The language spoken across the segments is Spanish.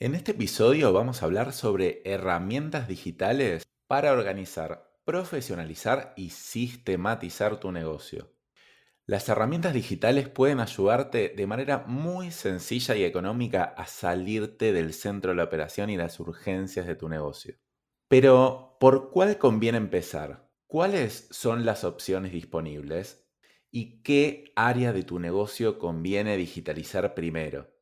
En este episodio vamos a hablar sobre herramientas digitales para organizar, profesionalizar y sistematizar tu negocio. Las herramientas digitales pueden ayudarte de manera muy sencilla y económica a salirte del centro de la operación y las urgencias de tu negocio. Pero, ¿por cuál conviene empezar? ¿Cuáles son las opciones disponibles? ¿Y qué área de tu negocio conviene digitalizar primero?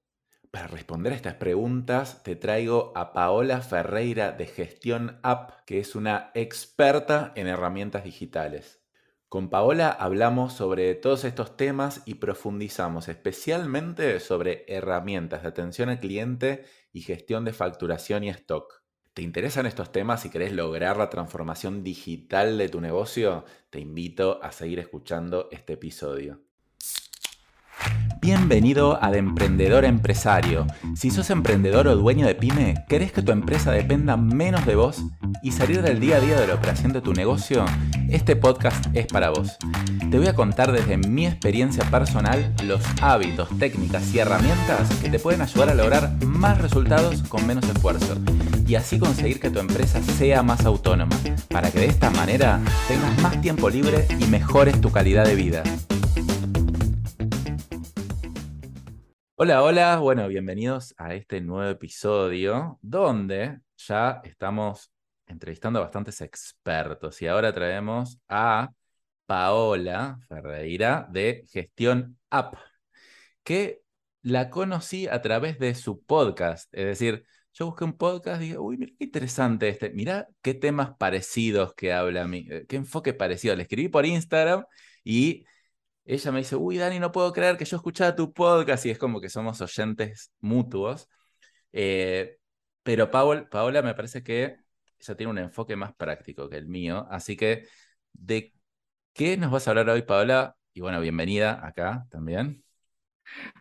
Para responder a estas preguntas te traigo a Paola Ferreira de Gestión App, que es una experta en herramientas digitales. Con Paola hablamos sobre todos estos temas y profundizamos especialmente sobre herramientas de atención al cliente y gestión de facturación y stock. ¿Te interesan estos temas y querés lograr la transformación digital de tu negocio? Te invito a seguir escuchando este episodio. Bienvenido a De Emprendedor Empresario. Si sos emprendedor o dueño de pyme, ¿querés que tu empresa dependa menos de vos y salir del día a día de la operación de tu negocio? Este podcast es para vos. Te voy a contar desde mi experiencia personal los hábitos, técnicas y herramientas que te pueden ayudar a lograr más resultados con menos esfuerzo y así conseguir que tu empresa sea más autónoma, para que de esta manera tengas más tiempo libre y mejores tu calidad de vida. Hola, hola, bueno, bienvenidos a este nuevo episodio donde ya estamos entrevistando a bastantes expertos y ahora traemos a Paola Ferreira de Gestión App, que la conocí a través de su podcast, es decir, yo busqué un podcast y dije, uy, mira qué interesante este, mira qué temas parecidos que habla, eh, qué enfoque parecido. Le escribí por Instagram y ella me dice, uy, Dani, no puedo creer que yo escuchaba tu podcast y es como que somos oyentes mutuos. Eh, pero Paola me parece que ella tiene un enfoque más práctico que el mío. Así que, ¿de qué nos vas a hablar hoy, Paola? Y bueno, bienvenida acá también.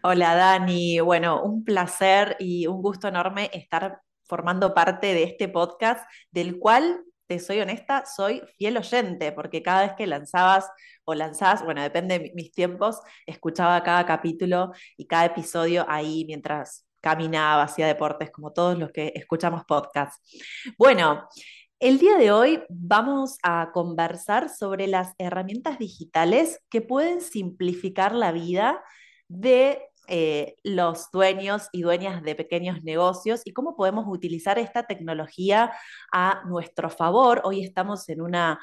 Hola, Dani. Bueno, un placer y un gusto enorme estar formando parte de este podcast, del cual te soy honesta, soy fiel oyente, porque cada vez que lanzabas o lanzás, bueno, depende de mis tiempos, escuchaba cada capítulo y cada episodio ahí mientras caminaba, hacía deportes, como todos los que escuchamos podcasts. Bueno, el día de hoy vamos a conversar sobre las herramientas digitales que pueden simplificar la vida de eh, los dueños y dueñas de pequeños negocios y cómo podemos utilizar esta tecnología a nuestro favor. Hoy estamos en una,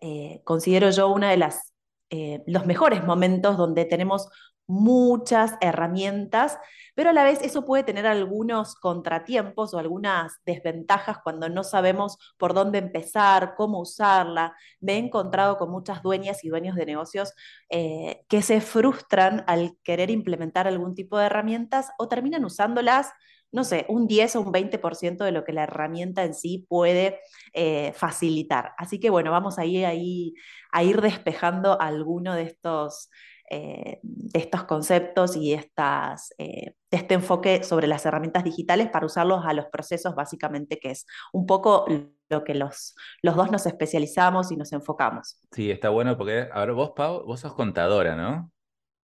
eh, considero yo, una de las eh, los mejores momentos donde tenemos muchas herramientas, pero a la vez eso puede tener algunos contratiempos o algunas desventajas cuando no sabemos por dónde empezar, cómo usarla. Me he encontrado con muchas dueñas y dueños de negocios eh, que se frustran al querer implementar algún tipo de herramientas o terminan usándolas no sé, un 10 o un 20% de lo que la herramienta en sí puede eh, facilitar. Así que bueno, vamos ahí, ahí a ir despejando alguno de estos eh, de estos conceptos y estas, eh, este enfoque sobre las herramientas digitales para usarlos a los procesos básicamente, que es un poco lo que los, los dos nos especializamos y nos enfocamos. Sí, está bueno porque, ahora vos, Pau, vos sos contadora, ¿no?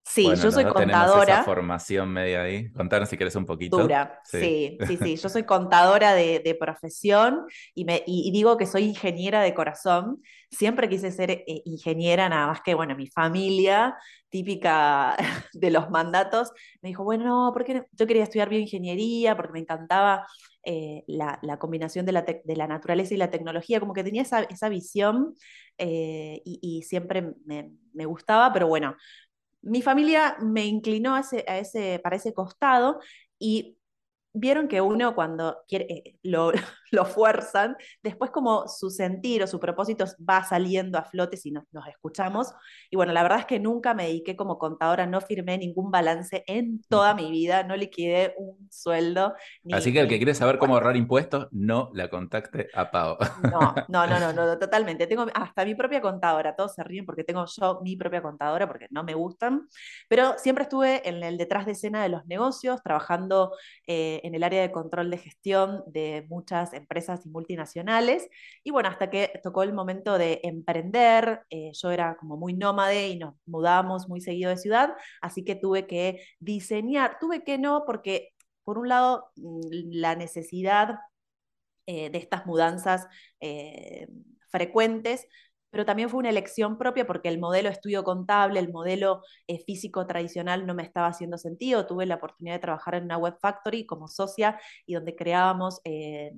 Sí, yo soy contadora. Esa formación media ahí. Contanos si querés un poquito. Dura, sí, sí, sí. Yo soy contadora de, profesión y, me, y, digo que soy ingeniera de corazón. Siempre quise ser eh, ingeniera, nada más que, bueno, mi familia, típica de los mandatos, me dijo, bueno, porque yo quería estudiar bioingeniería, porque me encantaba eh, la, combinación de la, de la, naturaleza y la tecnología, como que tenía esa, esa visión eh, y, siempre me, me gustaba, pero bueno, mi familia me inclinó a ese, a ese, para ese costado y vieron que uno cuando quiere, eh, lo, lo, fuerzan, después como su sentir o su propósito va saliendo a flote si nos, nos, escuchamos. Y bueno, la verdad es que nunca me dediqué como contadora, no firmé ningún balance en toda mi vida, no liquidé un sueldo. Así que el que quiere saber cómo ahorrar impuestos, no la contacte a Pau. No, no, no, no, no, totalmente. Tengo hasta mi propia contadora, todos se ríen porque tengo yo mi propia contadora porque no me gustan, pero siempre estuve en el detrás de escena de los negocios, trabajando eh, en el área de control de gestión de muchas empresas y multinacionales. Y bueno, hasta que tocó el momento de emprender, eh, yo era como muy nómade y nos mudábamos muy seguido de ciudad, así que tuve que diseñar, tuve que no, porque por un lado, mm, la necesidad de estas mudanzas frecuentes, pero también fue una elección propia porque el modelo estudio contable, el modelo eh, físico tradicional no me estaba haciendo sentido. Tuve la oportunidad de trabajar en una web factory como socia y donde creábamos eh,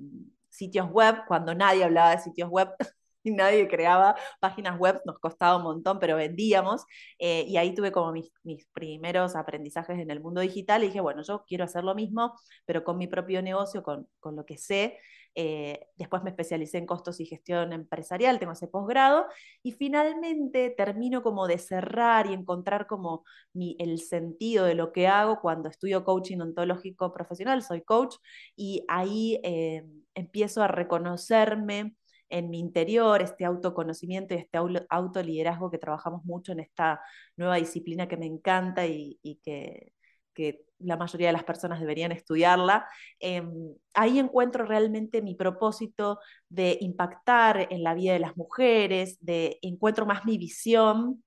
sitios web cuando nadie hablaba de sitios web. y nadie creaba páginas web, nos costaba un montón, pero vendíamos. Eh, y ahí tuve como mis, mis, primeros aprendizajes en el mundo digital y dije, bueno, yo quiero hacer lo mismo, pero con mi propio negocio, con, con lo que sé. Eh, después me especialicé en costos y gestión empresarial, tengo ese posgrado, y finalmente termino como de cerrar y encontrar como el sentido de lo que hago cuando estudio coaching ontológico profesional, soy coach, y ahí eh, empiezo a reconocerme en mi interior, este autoconocimiento y este autoliderazgo que trabajamos mucho en esta nueva disciplina que me encanta y, que, que la mayoría de las personas deberían estudiarla. Em, ahí encuentro realmente mi propósito de impactar en la vida de las mujeres, de encuentro más mi visión.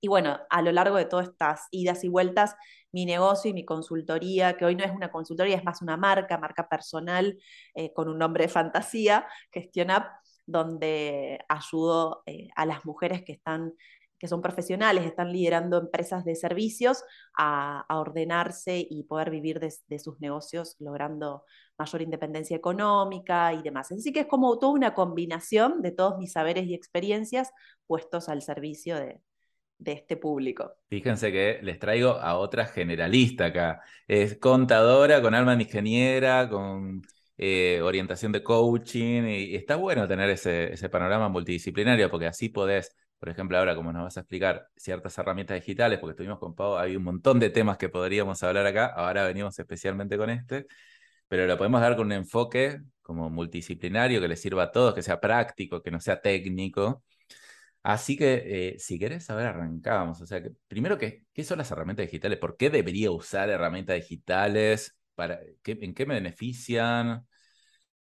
Y bueno, a lo largo de todas estas idas y vueltas, mi negocio y mi consultoría, que hoy no es una consultoría, es más una marca, marca personal, eh, con un nombre de fantasía, GestionUp, donde ayudo eh, a las mujeres que están que son profesionales, están liderando empresas de servicios, a, ordenarse y poder vivir de, sus negocios logrando mayor independencia económica y demás. Así que es como toda una combinación de todos mis saberes y experiencias puestos al servicio de, este público. Fíjense que les traigo a otra generalista acá. Es contadora con alma de ingeniera, con eh, orientación de coaching, y, está bueno tener ese, ese, panorama multidisciplinario porque así podés por ejemplo, ahora como nos vas a explicar ciertas herramientas digitales, porque estuvimos con Pau, hay un montón de temas que podríamos hablar acá, ahora venimos especialmente con este, pero lo podemos dar con un enfoque como multidisciplinario que le sirva a todos, que sea práctico, que no sea técnico. Así que, eh, si querés saber, arrancamos. O sea, que, primero, ¿qué, ¿qué son las herramientas digitales? ¿Por qué debería usar herramientas digitales? Para, ¿En qué me benefician?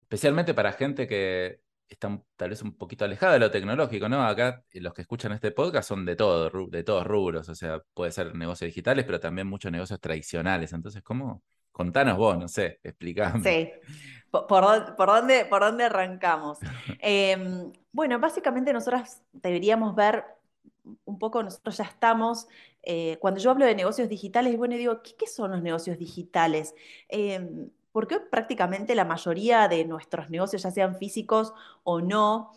Especialmente para gente que están tal vez un poquito alejada de lo tecnológico, ¿no? Acá eh, los que escuchan este podcast son de todo, de todos rubros, o sea, puede ser negocios digitales, pero también muchos negocios tradicionales. Entonces, ¿cómo? Contanos vos, no sé, explícame. Sí, ¿por, dónde, por dónde arrancamos? Em, bueno, básicamente nosotros deberíamos ver un poco, nosotros ya estamos, eh, cuando yo hablo de negocios digitales, bueno, digo, ¿qué, qué son los negocios digitales? Em, porque prácticamente la mayoría de nuestros negocios, ya sean físicos o no,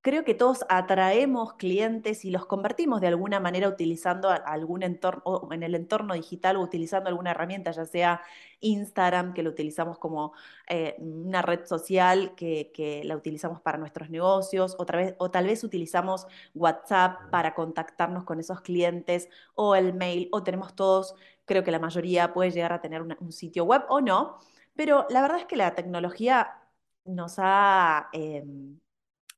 creo que todos atraemos clientes y los convertimos de alguna manera utilizando algún entorno, o en el entorno digital o utilizando alguna herramienta, ya sea Instagram, que lo utilizamos como eh, una red social que, la utilizamos para nuestros negocios, otra vez, o tal vez utilizamos WhatsApp para contactarnos con esos clientes, o el mail, o tenemos todos, creo que la mayoría puede llegar a tener un sitio web o no. Pero la verdad es que la tecnología nos ha, em,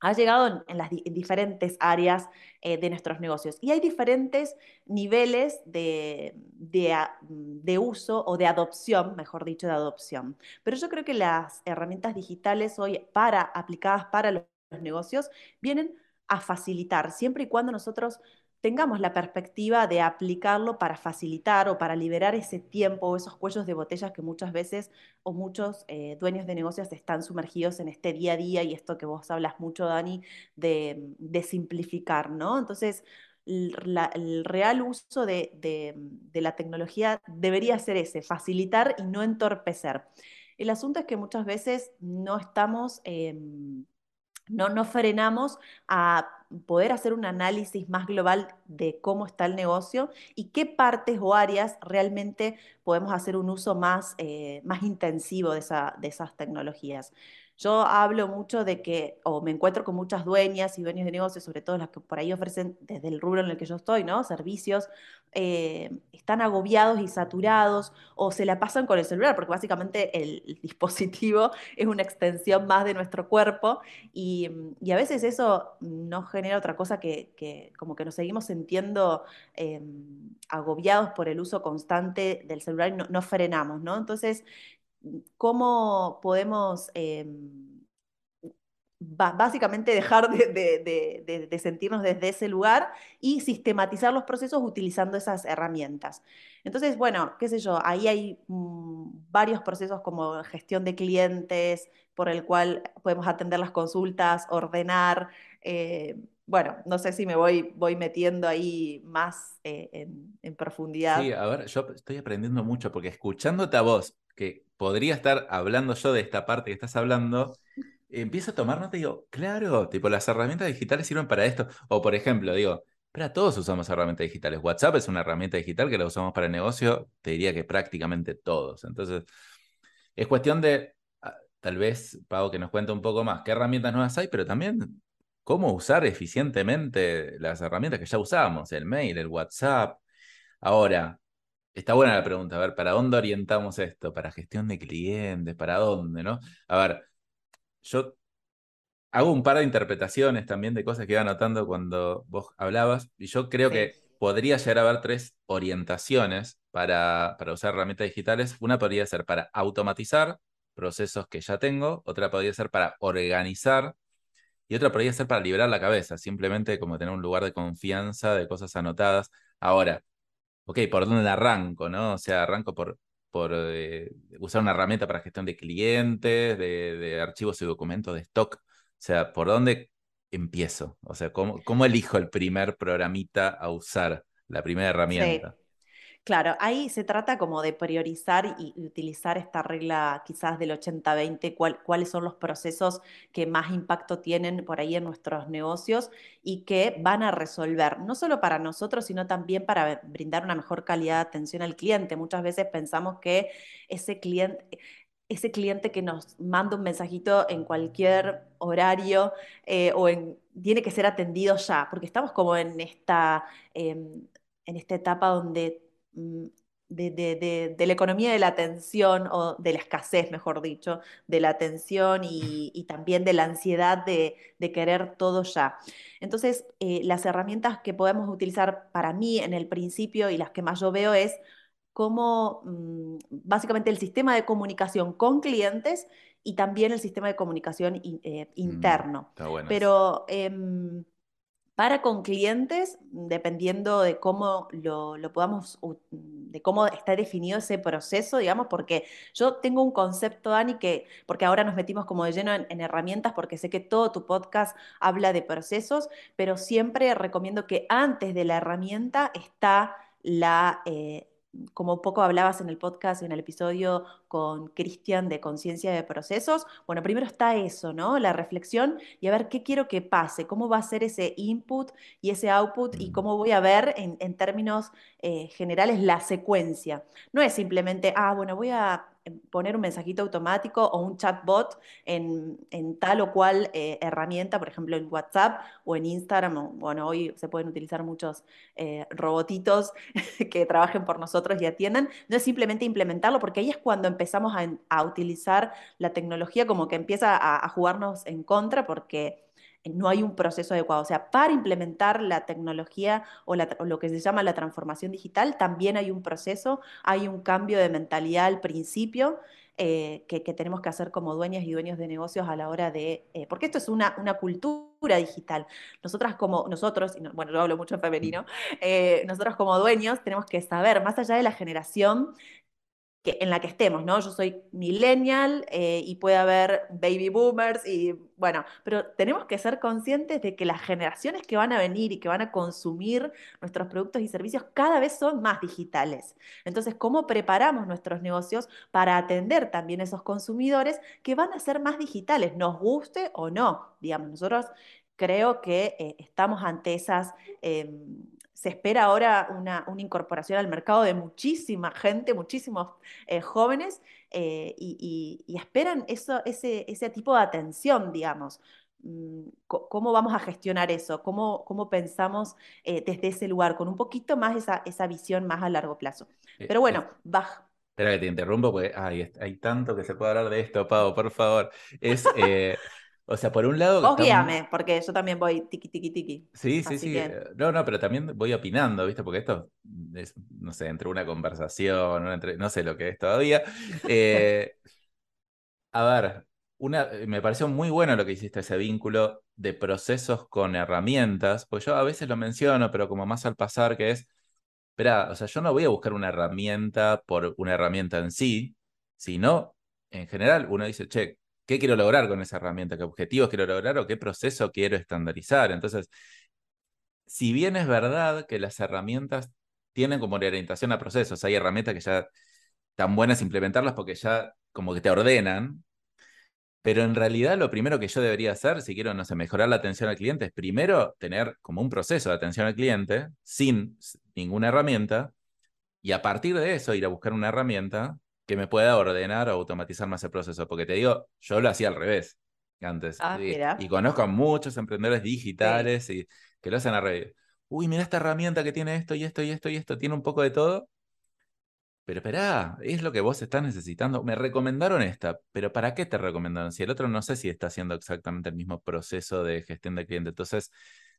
ha llegado en, las diferentes áreas eh, de nuestros negocios y hay diferentes niveles de, de, uso o de adopción, mejor dicho, de adopción. Pero yo creo que las herramientas digitales hoy para, aplicadas para los negocios vienen a facilitar, siempre y cuando nosotros tengamos la perspectiva de aplicarlo para facilitar o para liberar ese tiempo o esos cuellos de botellas que muchas veces o muchos eh, dueños de negocios están sumergidos en este día a día y esto que vos hablas mucho, Dani, de, simplificar, ¿no? Entonces, el real uso de, la tecnología debería ser ese, facilitar y no entorpecer. El asunto es que muchas veces no estamos... Em, no nos frenamos a poder hacer un análisis más global de cómo está el negocio y qué partes o áreas realmente podemos hacer un uso más, eh, más intensivo de, de esas tecnologías. Yo hablo mucho de que, o me encuentro con muchas dueñas y dueños de negocios, sobre todo las que por ahí ofrecen desde el rubro en el que yo estoy, ¿no? Servicios, eh, están agobiados y saturados o se la pasan con el celular, porque básicamente el, dispositivo es una extensión más de nuestro cuerpo y, a veces eso no genera otra cosa que, como que nos seguimos sintiendo eh, agobiados por el uso constante del celular y no frenamos, ¿no? Entonces, cómo podemos em, básicamente dejar de, sentirnos desde ese lugar y sistematizar los procesos utilizando esas herramientas. Entonces, bueno, qué sé yo, ahí hay mm, varios procesos como gestión de clientes, por el cual podemos atender las consultas, ordenar. Eh, bueno, no sé si me voy, metiendo ahí más eh, en, en, profundidad. Sí, a ver, yo estoy aprendiendo mucho porque escuchándote a vos, que podría estar hablando yo de esta parte que estás hablando, empiezo a tomar nota y digo, claro, tipo, las herramientas digitales sirven para esto. O, por ejemplo, digo, pero todos usamos herramientas digitales. WhatsApp es una herramienta digital que la usamos para el negocio, te diría que prácticamente todos. Entonces, es cuestión de, ah, tal vez, Pau, que nos cuente un poco más qué herramientas nuevas hay, pero también cómo usar eficientemente las herramientas que ya usamos, el mail, el WhatsApp. Ahora, está buena la pregunta, a ver, ¿para dónde orientamos esto? ¿Para gestión de clientes? ¿Para dónde? ¿No? A ver, yo hago un par de interpretaciones también de cosas que iba anotando cuando vos hablabas, y yo creo que podría llegar a haber tres orientaciones para, para usar herramientas digitales. Una podría ser para automatizar procesos que ya tengo, otra podría ser para organizar y otra podría ser para liberar la cabeza, simplemente como tener un lugar de confianza, de cosas anotadas. Ahora, ok, ¿por dónde arranco? ¿no? O sea, arranco por, por eh, usar una herramienta para gestión de clientes, de, archivos y documentos de stock. O sea, ¿por dónde empiezo? O sea, ¿cómo, cómo elijo el primer programita a usar, la primera herramienta? Claro, ahí se trata como de priorizar y utilizar esta regla quizás del 80-20, cuáles son los procesos que más impacto tienen por ahí en nuestros negocios y que van a resolver, no solo para nosotros, sino también para brindar una mejor calidad de atención al cliente. Muchas veces pensamos que ese cliente, ese cliente que nos manda un mensajito en cualquier horario eh, o en, tiene que ser atendido ya, porque estamos como en esta, em, en esta etapa donde Mm, de, la economía de la atención o de la escasez, mejor dicho, de la atención y, también de la ansiedad de, querer todo ya. Entonces, eh, las herramientas que podemos utilizar para mí en el principio y las que más yo veo es cómo mm, básicamente el sistema de comunicación con clientes y también el sistema de comunicación eh, mm, interno. Pero em, para con clientes, dependiendo de cómo lo, podamos, de cómo está definido ese proceso, digamos, porque yo tengo un concepto, Dani, que, porque ahora nos metimos como de lleno en, herramientas, porque sé que todo tu podcast habla de procesos, pero siempre recomiendo que antes de la herramienta está la... Eh, como poco hablabas en el podcast, en el episodio con Cristian de conciencia de procesos, bueno, primero está eso, ¿no? La reflexión y a ver qué quiero que pase, cómo va a ser ese input y ese output y cómo voy a ver en, términos eh, generales la secuencia. No es simplemente, ah, bueno, voy a poner un mensajito automático o un chatbot en, tal o cual eh, herramienta, por ejemplo en WhatsApp o en Instagram. bueno, hoy se pueden utilizar muchos eh, robotitos que trabajen por nosotros y atiendan. No es simplemente implementarlo, porque ahí es cuando empezamos a, utilizar la tecnología como que empieza a jugarnos en contra, porque no hay un proceso adecuado. O sea, para implementar la tecnología o, lo que se llama la transformación digital, también hay un proceso, hay un cambio de mentalidad al principio. Eh, que, tenemos que hacer como dueñas y dueños de negocios a la hora de, eh, porque esto es una, una, cultura digital. Nosotras como, nosotros, y bueno, yo hablo mucho en femenino, eh, nosotros como dueños tenemos que saber, más allá de la generación, en la que estemos, ¿no? Yo soy millennial eh, y puede haber baby boomers y bueno, pero tenemos que ser conscientes de que las generaciones que van a venir y que van a consumir nuestros productos y servicios cada vez son más digitales. Entonces, ¿cómo preparamos nuestros negocios para atender también esos consumidores que van a ser más digitales, nos guste o no? Digamos, nosotros creo que eh, estamos ante esas... Em, se espera ahora una, incorporación al mercado de muchísima gente, muchísimos eh, jóvenes, eh, y, esperan eso, ese, ese, tipo de atención, digamos. Mm, ¿Cómo vamos a gestionar eso? ¿Cómo, cómo pensamos eh, desde ese lugar? Con un poquito más esa, esa visión más a largo plazo. Pero bueno, baja. Espera que te interrumpo, porque hay tanto que se puede hablar de esto, Pau, por favor. Es, o sea, por un lado. Vos guíame, porque yo también voy tiki, tiki, tiki. Sí, sí, sí. Eh, no, no, pero también voy opinando, ¿viste? Porque esto es, no sé, entre una conversación, entre, no sé lo que es todavía. Eh, a ver, una, me pareció muy bueno lo que hiciste, ese vínculo de procesos con herramientas, pues yo a veces lo menciono, pero como más al pasar, que es, espera, o sea, yo no voy a buscar una herramienta por una herramienta en sí, sino, en general, uno dice, che, ¿qué quiero lograr con esa herramienta? ¿Qué objetivos quiero lograr o qué proceso quiero estandarizar? Entonces, si bien es verdad que las herramientas tienen como orientación a procesos, hay herramientas que ya están buenas implementarlas porque ya como que te ordenan, pero en realidad lo primero que yo debería hacer, si quiero, no sé, mejorar la atención al cliente, es primero tener como un proceso de atención al cliente sin ninguna herramienta y a partir de eso ir a buscar una herramienta que me pueda ordenar o automatizar más el proceso. Porque te digo, yo lo hacía al revés antes. Ah, y, y conozco a muchos emprendedores digitales y que lo hacen al revés. Uy, mira esta herramienta que tiene esto y esto y esto y esto, tiene un poco de todo. Pero espera, es lo que vos estás necesitando. Me recomendaron esta, pero ¿para qué te recomendaron? Si el otro no sé si está haciendo exactamente el mismo proceso de gestión de cliente. Entonces,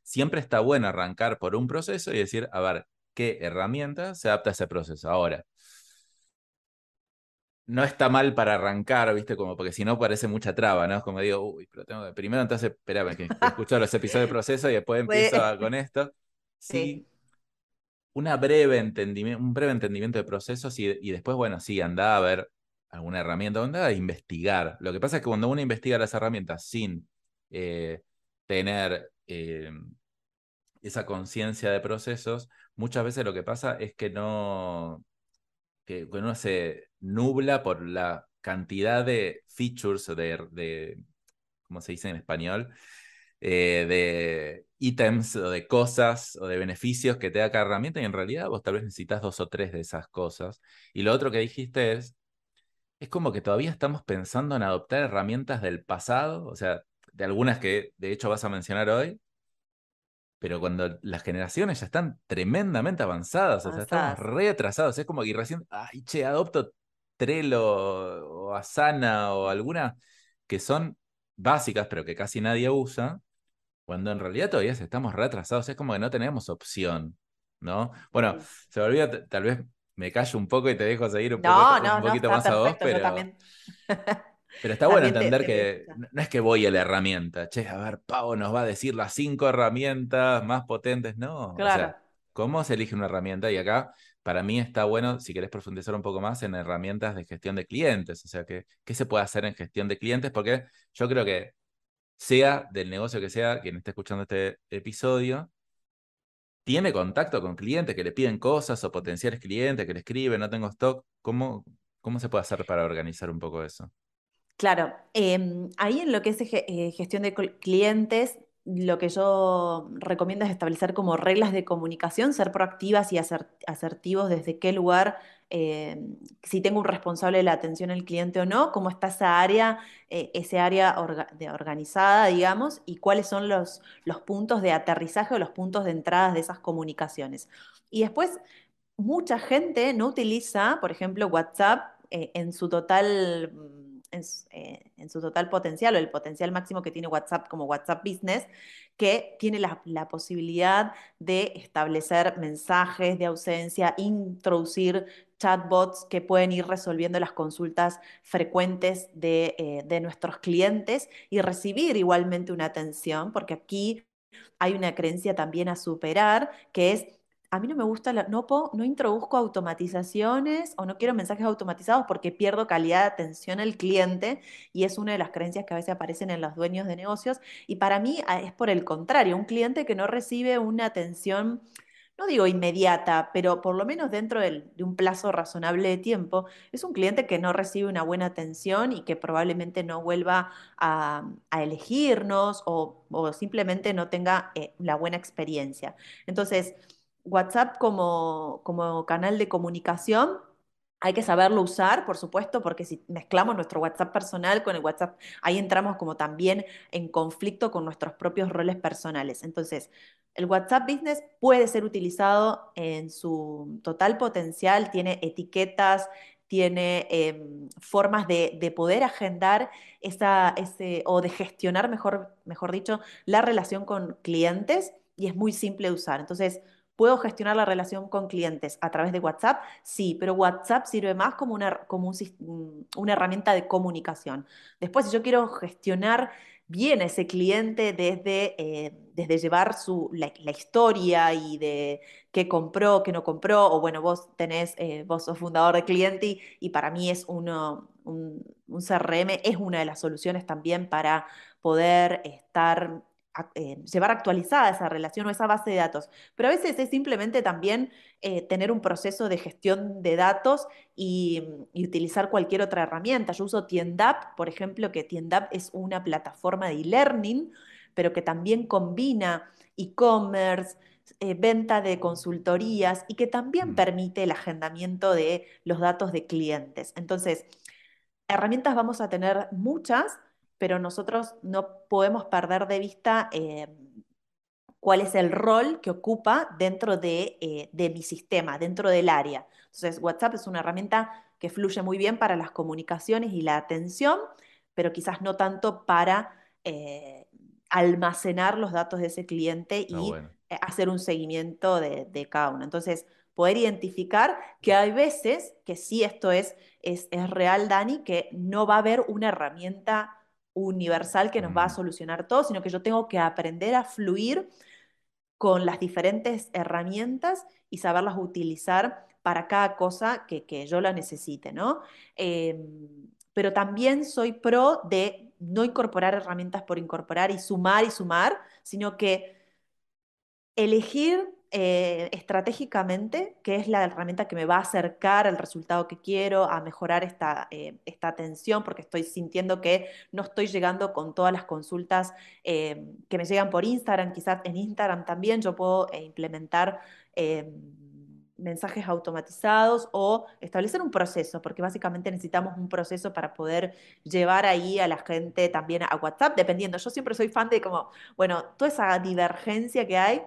siempre está bueno arrancar por un proceso y decir, a ver, ¿qué herramienta se adapta a ese proceso? Ahora, no está mal para arrancar, ¿viste? Como porque si no parece mucha traba, ¿no? Es como digo, uy, pero tengo que... Primero entonces, espérame, que escucho los episodios de proceso y después empiezo con esto. Sí. Una breve entendimiento, un breve entendimiento de procesos y, y, después, bueno, sí, anda a ver alguna herramienta, anda a investigar. Lo que pasa es que cuando uno investiga las herramientas sin eh, tener eh, esa conciencia de procesos, muchas veces lo que pasa es que no, que uno se nubla por la cantidad de features, de, de ¿cómo se dice en español? Eh, de ítems o de cosas o de beneficios que te da cada herramienta y en realidad vos tal vez necesitas dos o tres de esas cosas. Y lo otro que dijiste es, es como que todavía estamos pensando en adoptar herramientas del pasado, o sea, de algunas que de hecho vas a mencionar hoy, pero cuando las generaciones ya están tremendamente avanzadas, o sea, estamos retrasados, es como que recién, ay, che, adopto Trello o Asana o alguna que son básicas, pero que casi nadie usa, cuando en realidad todavía estamos retrasados, es como que no tenemos opción, ¿no? Bueno, se volvió, tal vez me callo un poco y te dejo seguir un, poco, un poquito más a vos, pero... Pero está bueno entender que no es que voy a la herramienta, che, a ver, Pau nos va a decir las cinco herramientas más potentes, no. Claro. O sea, ¿cómo se elige una herramienta? Y acá, para mí está bueno, si querés profundizar un poco más en herramientas de gestión de clientes, o sea, ¿qué, qué se puede hacer en gestión de clientes? Porque yo creo que sea del negocio que sea, quien esté escuchando este episodio, tiene contacto con clientes que le piden cosas o potenciales clientes que le escriben, no tengo stock. ¿Cómo, cómo se puede hacer para organizar un poco eso? Claro, em, ahí en lo que es eh, gestión de clientes, lo que yo recomiendo es establecer como reglas de comunicación, ser proactivas y asertivos desde qué lugar, em, si tengo un responsable de la atención al cliente o no, cómo está esa área, eh, área organizada, digamos, y cuáles son los, los puntos de aterrizaje o los puntos de entrada de esas comunicaciones. Y después, mucha gente no utiliza, por ejemplo, WhatsApp eh, en su total eh, en, su total potencial o el potencial máximo que tiene WhatsApp como WhatsApp Business, que tiene la, de de establecer mensajes de ausencia, introducir chatbots que pueden ir resolviendo las consultas frecuentes de, eh, de nuestros clientes y recibir igualmente una atención, porque aquí hay una creencia también a superar, que es a mí no me gusta, no, no introduzco automatizaciones o no quiero mensajes automatizados porque pierdo calidad de atención al cliente y es una de las creencias que a veces aparecen en los dueños de negocios. Y para mí ah, es por el contrario, un cliente que no recibe una atención, no digo inmediata, pero por lo menos dentro de un plazo razonable de tiempo, es un cliente que no recibe una buena atención y que probablemente no vuelva a, elegirnos o, simplemente no tenga eh, la buena experiencia. Entonces, WhatsApp como, como canal de comunicación hay que saberlo usar, por supuesto, porque si mezclamos nuestro WhatsApp personal con el WhatsApp, ahí entramos como también en conflicto con nuestros propios roles personales. Entonces, el WhatsApp Business puede ser utilizado en su total potencial, tiene etiquetas, tiene em, formas de, poder agendar esa, ese, o de gestionar, mejor, mejor dicho, la relación con clientes y es muy simple de usar. Entonces, ¿Puedo gestionar la relación con clientes a través de WhatsApp? Sí, pero WhatsApp sirve más como una, como una herramienta de comunicación. Después, si yo quiero gestionar bien ese cliente desde, eh, desde llevar su, la, historia y de qué compró, qué no compró, o bueno, vos tenés, eh, vos sos fundador de cliente y, para mí es uno, un, un CRM, es una de las soluciones también para poder estar eh, llevar actualizada esa relación o esa base de datos. Pero a veces es simplemente también eh, tener un proceso de gestión de datos y, utilizar cualquier otra herramienta. Yo uso Tiendap, por ejemplo, que Tiendap es una plataforma de e-learning, pero que también combina e-commerce, eh, venta de consultorías y que también mm. permite el agendamiento de los datos de clientes. Entonces, herramientas vamos a tener muchas, pero nosotros no podemos perder de vista eh, cuál es el rol que ocupa dentro eh, de, mi sistema, dentro del área. Entonces, WhatsApp es una herramienta que fluye muy bien para las comunicaciones y la atención, pero quizás no tanto para eh, almacenar los datos de ese cliente ah, y hacer un seguimiento de, de, cada uno. Entonces, poder identificar que hay veces que sí esto es, es, es real, Dani, que no va a haber una herramienta universal que nos va a solucionar todo, sino que yo tengo que aprender a fluir con las diferentes herramientas y saberlas utilizar para cada cosa que, yo la necesite, ¿no? Em, pero también soy pro de no incorporar herramientas por incorporar y sumar y sumar, sino que elegir eh, estratégicamente, que es la herramienta que me va a acercar al resultado que quiero, a mejorar esta, eh, esta atención, porque estoy sintiendo que no estoy llegando con todas las consultas eh, que me llegan por Instagram. Quizás en Instagram también yo puedo implementar mensajes automatizados o establecer un proceso, porque básicamente necesitamos un proceso para poder llevar ahí a la gente también a WhatsApp, dependiendo. Yo siempre soy fan de como, bueno, toda esa divergencia que hay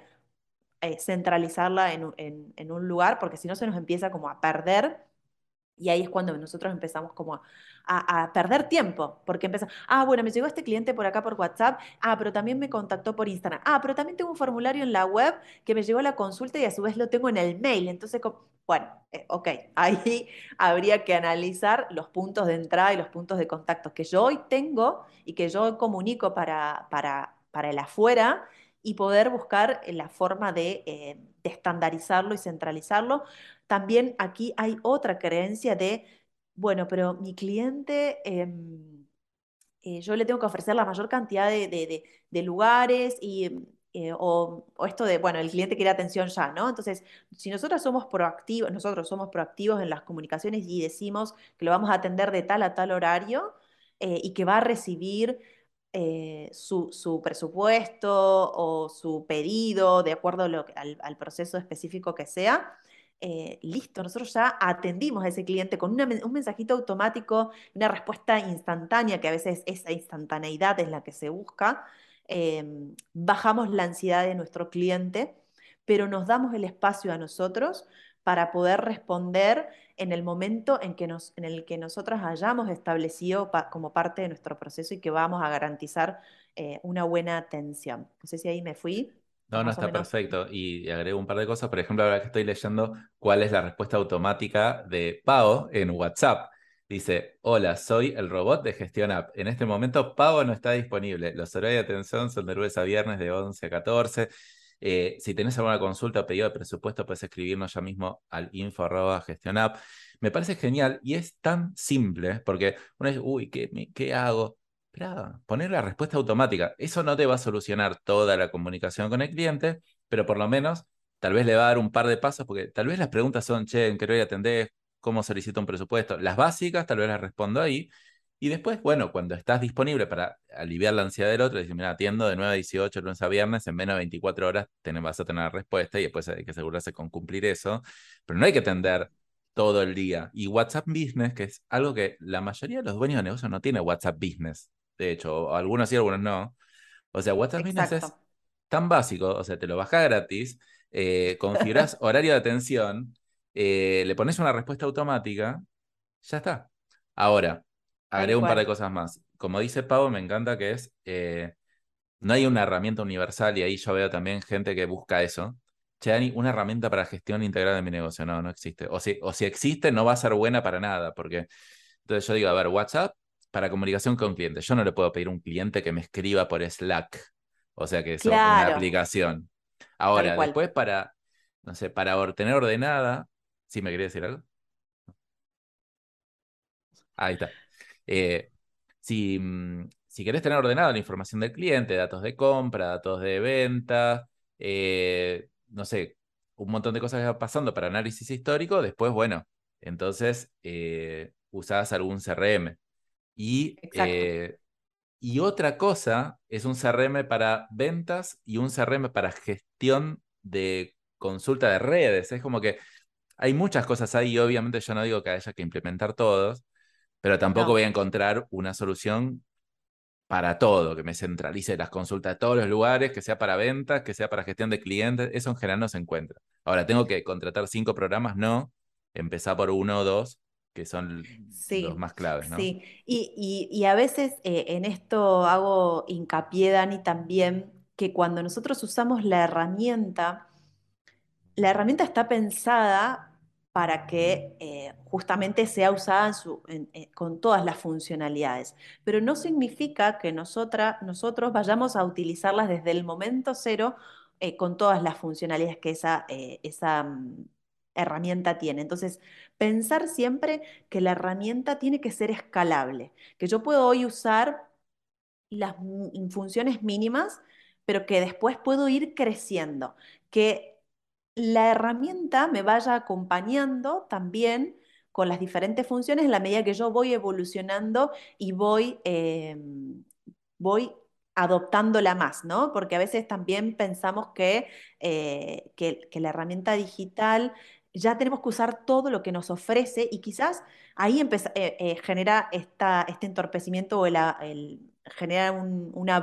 eh, centralizarla en, un lugar, porque si no se nos empieza como a perder. Y ahí es cuando nosotros empezamos como a, perder tiempo, porque empezamos, ah, bueno, me llegó este cliente por acá por WhatsApp, ah, pero también me contactó por Instagram, ah, pero también tengo un formulario en la web que me llegó la consulta y a su vez lo tengo en el mail. Entonces, bueno, eh, ok, ahí habría que analizar los puntos de entrada y los puntos de contacto que yo hoy tengo y que yo comunico para, para, para el afuera y poder buscar eh, la forma eh, de, estandarizarlo y centralizarlo. También aquí hay otra creencia de, bueno, pero mi cliente, em, eh, yo le tengo que ofrecer la mayor cantidad de, lugares y... o, esto de, bueno, el cliente quiere atención ya, ¿no? Entonces, si nosotros somos proactivos, nosotros somos proactivos en las comunicaciones y decimos que lo vamos a atender de tal a tal horario y que va a recibir eh, su, presupuesto o su pedido, de acuerdo al, proceso específico que sea, eh, listo, nosotros ya atendimos a ese cliente con un mensajito automático, una respuesta instantánea, que a veces esa instantaneidad es la que se busca, em, bajamos la ansiedad de nuestro cliente, pero nos damos el espacio a nosotros para poder responder en el momento en, que nos, en el que nosotros hayamos establecido como parte de nuestro proceso y que vamos a garantizar eh, una buena atención. No sé si ahí me fui. No, no, está perfecto. Y agrego un par de cosas. Por ejemplo, ahora que estoy leyendo cuál es la respuesta automática de Pau en WhatsApp. Dice, hola, soy el robot de gestión app. En este momento Pau no está disponible. Los horarios de atención son de lunes a viernes de 11 a 14. Eh, si tenés alguna consulta pedido de presupuesto, puedes escribirnos ya mismo al info arroba gestionapp. Me parece genial y es tan simple porque uno dice, uy, ¿qué, hago? Poner la respuesta automática. Eso no te va a solucionar toda la comunicación con el cliente, pero por lo menos tal vez le va a dar un par de pasos porque tal vez las preguntas son, che, ¿en qué hora atendés? ¿Cómo solicito un presupuesto? Las básicas tal vez las respondo ahí y después, bueno, cuando estás disponible para aliviar la ansiedad del otro, decir, mira, atiendo de 9 a 18, lunes a viernes, en menos de 24 horas vas a tener la respuesta y después hay que asegurarse con cumplir eso. Pero no hay que atender todo el día. Y WhatsApp Business, que es algo que la mayoría de los dueños de negocios no tiene WhatsApp Business. De hecho, algunos sí, algunos no. O sea, WhatsApp Business es tan básico, o sea, te lo bajas gratis, eh, configuras horario de atención, eh, le pones una respuesta automática, ya está. Ahora, Agrego un par de cosas más. Como dice Pau, me encanta que es, eh, no hay una herramienta universal y ahí yo veo también gente que busca eso, che, Dani, una herramienta para gestión integral de mi negocio. No, no existe. O si, o si existe, no va a ser buena para nada, porque entonces yo digo, a ver, WhatsApp para comunicación con clientes. Yo no le puedo pedir a un cliente que me escriba por Slack, o sea que es una aplicación. Ahora, después para, no sé, para tener ordenada, ¿sí me quería decir algo? Ahí está. Eh, si, mm, si querés tener ordenada la información del cliente, datos de compra, datos de venta, eh, no sé, un montón de cosas que van pasando para análisis histórico, después, bueno, entonces eh, usás algún CRM. Y, eh, y otra cosa es un CRM para ventas y un CRM para gestión de consulta de redes. Es como que hay muchas cosas ahí. Obviamente yo no digo que haya que implementar todos, pero tampoco voy a encontrar una solución para todo, que me centralice las consultas de todos los lugares, que sea para ventas, que sea para gestión de clientes, eso en general no se encuentra. Ahora, ¿tengo que contratar cinco programas? No, empezar por uno o dos, que son los más claves, ¿no? Sí, y, a veces eh, en esto hago hincapié, Dani, también, que cuando nosotros usamos la herramienta, la herramienta está pensada para que eh, justamente sea usada eh, con todas las funcionalidades. Pero no significa que nosotros vayamos a utilizarlas desde el momento cero eh, con todas las funcionalidades que esa, esa mm, herramienta tiene. Entonces, pensar siempre que la herramienta tiene que ser escalable, que yo puedo hoy usar las funciones mínimas, pero que después puedo ir creciendo, que la herramienta me vaya acompañando también con las diferentes funciones en la medida que yo voy evolucionando y voy, em, voy adoptándola más, ¿no? Porque a veces también pensamos que, eh, que, la herramienta digital ya tenemos que usar todo lo que nos ofrece y quizás ahí eh, eh, genera esta, este entorpecimiento o el, genera un, una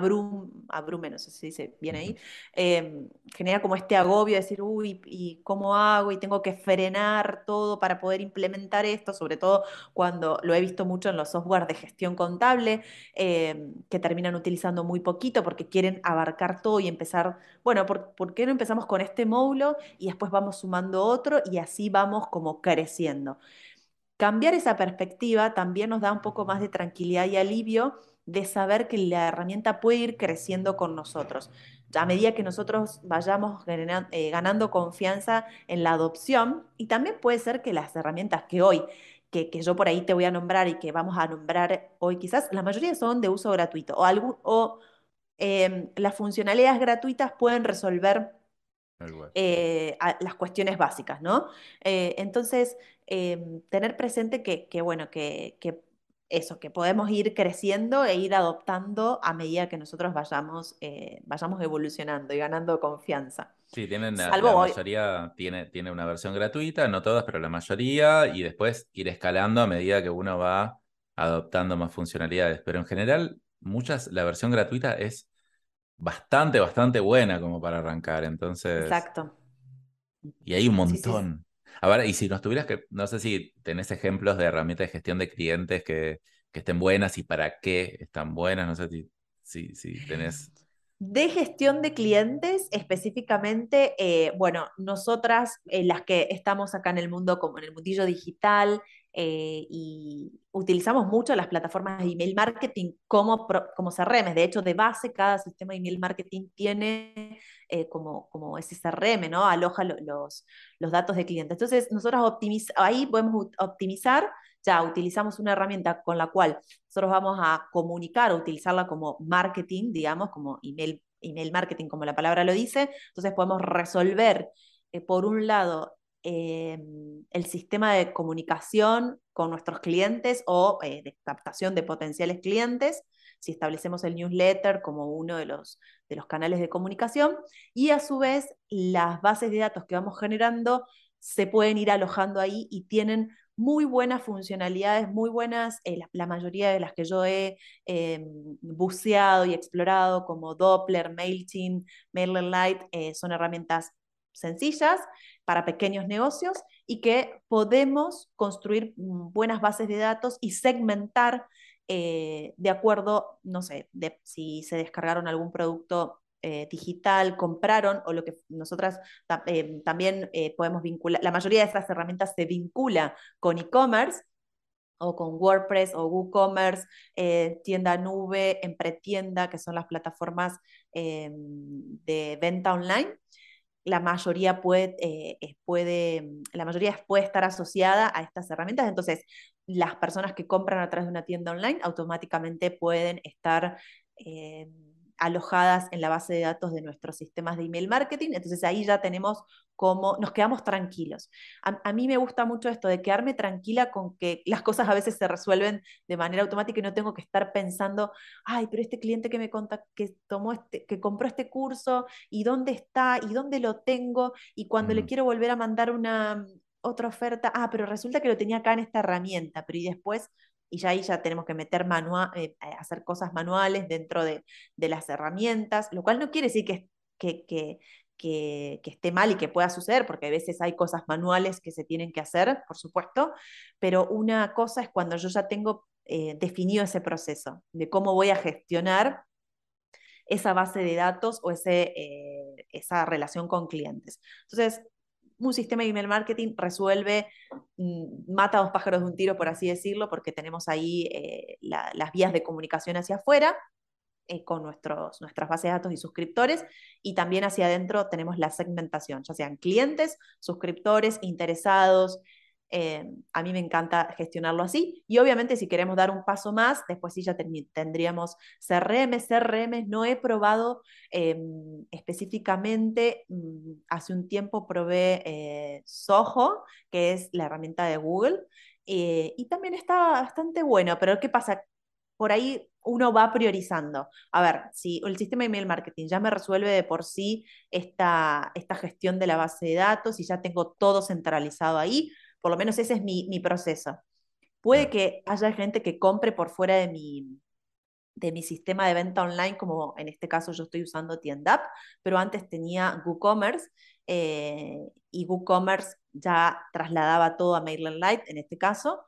abrume, no sé si dice bien ahí, em, genera como este agobio de decir, uy, ¿y cómo hago? Y tengo que frenar todo para poder implementar esto, sobre todo cuando lo he visto mucho en los softwares de gestión contable, em, que terminan utilizando muy poquito porque quieren abarcar todo y empezar, bueno, ¿por, ¿por qué no empezamos con este módulo y después vamos sumando otro y así vamos como creciendo? Cambiar esa perspectiva también nos da un poco más de tranquilidad y alivio de saber que la herramienta puede ir creciendo con nosotros. A medida que nosotros vayamos eh, ganando confianza en la adopción, y también puede ser que las herramientas que hoy, que, yo por ahí te voy a nombrar y que vamos a nombrar hoy quizás, la mayoría son de uso gratuito o, o em, las funcionalidades gratuitas pueden resolver eh, las cuestiones básicas, ¿no? Eh, entonces, em, tener presente que, bueno, que, que eso, que podemos ir creciendo e ir adoptando a medida que nosotros vayamos, eh, vayamos evolucionando y ganando confianza. Sí, tienen la, mayoría tiene, tiene una versión gratuita, no todas, pero la mayoría, y después ir escalando a medida que uno va adoptando más funcionalidades. Pero en general, muchas, la versión gratuita es bastante, bastante buena como para arrancar. Entonces. Exacto. Y hay un montón. A y si nos tuvieras que, no sé si tenés ejemplos de herramientas de gestión de clientes que, estén buenas y para qué están buenas, no sé si, si, tenés... De gestión de clientes específicamente, eh, bueno, nosotras, eh, las que estamos acá en el mundo, como en el mundillo digital, eh, y utilizamos mucho las plataformas de email marketing como, como CRM. De hecho, de base, cada sistema de email marketing tiene eh, como, como ese CRM, ¿no? Aloja los, los datos de clientes. Entonces, nosotros ahí podemos optimizar, ya utilizamos una herramienta con la cual nosotros vamos a comunicar, utilizarla como marketing, digamos, como email, email marketing, como la palabra lo dice. Entonces, podemos resolver, eh, por un lado, Em, el sistema de comunicación con nuestros clientes o eh, de captación de potenciales clientes, si establecemos el newsletter como uno de los, de los canales de comunicación, y a su vez las bases de datos que vamos generando se pueden ir alojando ahí y tienen muy buenas funcionalidades, muy buenas, eh, la, mayoría de las que yo he em, buceado y explorado, como Doppler, MailChimp, MailerLite, eh, son herramientas sencillas para pequeños negocios y que podemos construir mm, buenas bases de datos y segmentar eh, de acuerdo, no sé, si se descargaron algún producto eh, digital, compraron, o lo que nosotras eh, también podemos vincular, la mayoría de esas herramientas se vincula con e-commerce o con WordPress o WooCommerce, tienda nube, empretienda, que son las plataformas de venta online la mayoría puede, puede, la mayoría puede estar asociada a estas herramientas. Entonces, las personas que compran a través de una tienda online automáticamente pueden estar alojadas en la base de datos de nuestros sistemas de email marketing. Entonces ahí ya tenemos como, nos quedamos tranquilos. A, mí me gusta mucho esto de quedarme tranquila con que las cosas a veces se resuelven de manera automática y no tengo que estar pensando, ay, pero este cliente que me conta, que tomó este, que compró este curso, y dónde está, y dónde lo tengo, y cuando le quiero volver a mandar una otra oferta, ah, pero resulta que lo tenía acá en esta herramienta, pero y después y ya ahí ya tenemos que meter manual, eh, eh, hacer cosas manuales dentro de, las herramientas, lo cual no quiere decir que, que, que, que, esté mal y que pueda suceder, porque a veces hay cosas manuales que se tienen que hacer, por supuesto, pero una cosa es cuando yo ya tengo eh, definido ese proceso de cómo voy a gestionar esa base de datos o ese, esa relación con clientes. Entonces, un sistema de email marketing resuelve, mm, mata a dos pájaros de un tiro, por así decirlo, porque tenemos ahí eh, las vías de comunicación hacia afuera eh, con nuestros, nuestras bases de datos y suscriptores, y también hacia adentro tenemos la segmentación, ya sean clientes, suscriptores, interesados, eh, a mí me encanta gestionarlo así. Y obviamente si queremos dar un paso más, después sí ya tendríamos CRM. CRM no he probado em, específicamente, mm, hace un tiempo probé eh, Soho, que es la herramienta de Google, eh, y también está bastante bueno, pero ¿qué pasa? Por ahí uno va priorizando. A ver, si el sistema de email marketing ya me resuelve de por sí esta, esta gestión de la base de datos y ya tengo todo centralizado ahí, por lo menos ese es mi, proceso. Puede que haya gente que compre por fuera de mi, de mi sistema de venta online, como en este caso yo estoy usando TiendUp, pero antes tenía WooCommerce eh, y WooCommerce ya trasladaba todo a MailerLite en este caso.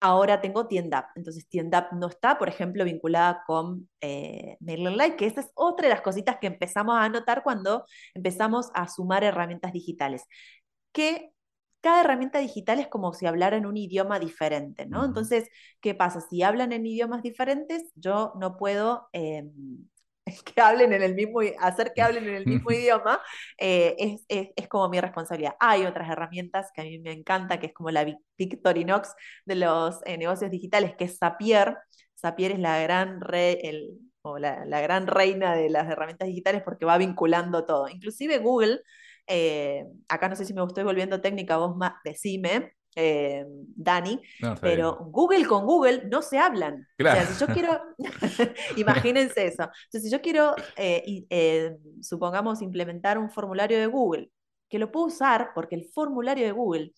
Ahora tengo TiendUp, entonces TiendUp no está, por ejemplo, vinculada con eh, MailerLite, que esa es otra de las cositas que empezamos a notar cuando empezamos a sumar herramientas digitales, que cada herramienta digital es como si hablaran un idioma diferente, ¿no? Entonces, ¿qué pasa? Si hablan en idiomas diferentes, yo no puedo em, que hablen en el mismo, hacer que hablen en el mismo idioma, eh, es, como mi responsabilidad. Hay otras herramientas que a mí me encanta, que es como la Victorinox de los eh, negocios digitales, que es Zapier. Zapier es la gran, o la, la gran reina de las herramientas digitales porque va vinculando todo. Inclusive Google eh, acá no sé si me estoy volviendo técnica, vos más, decime, eh, Dani, pero Google con Google no se hablan. O sea, si yo quiero, imagínense eso. Entonces, si yo quiero, eh, supongamos, implementar un formulario de Google, que lo puedo usar porque el formulario de Google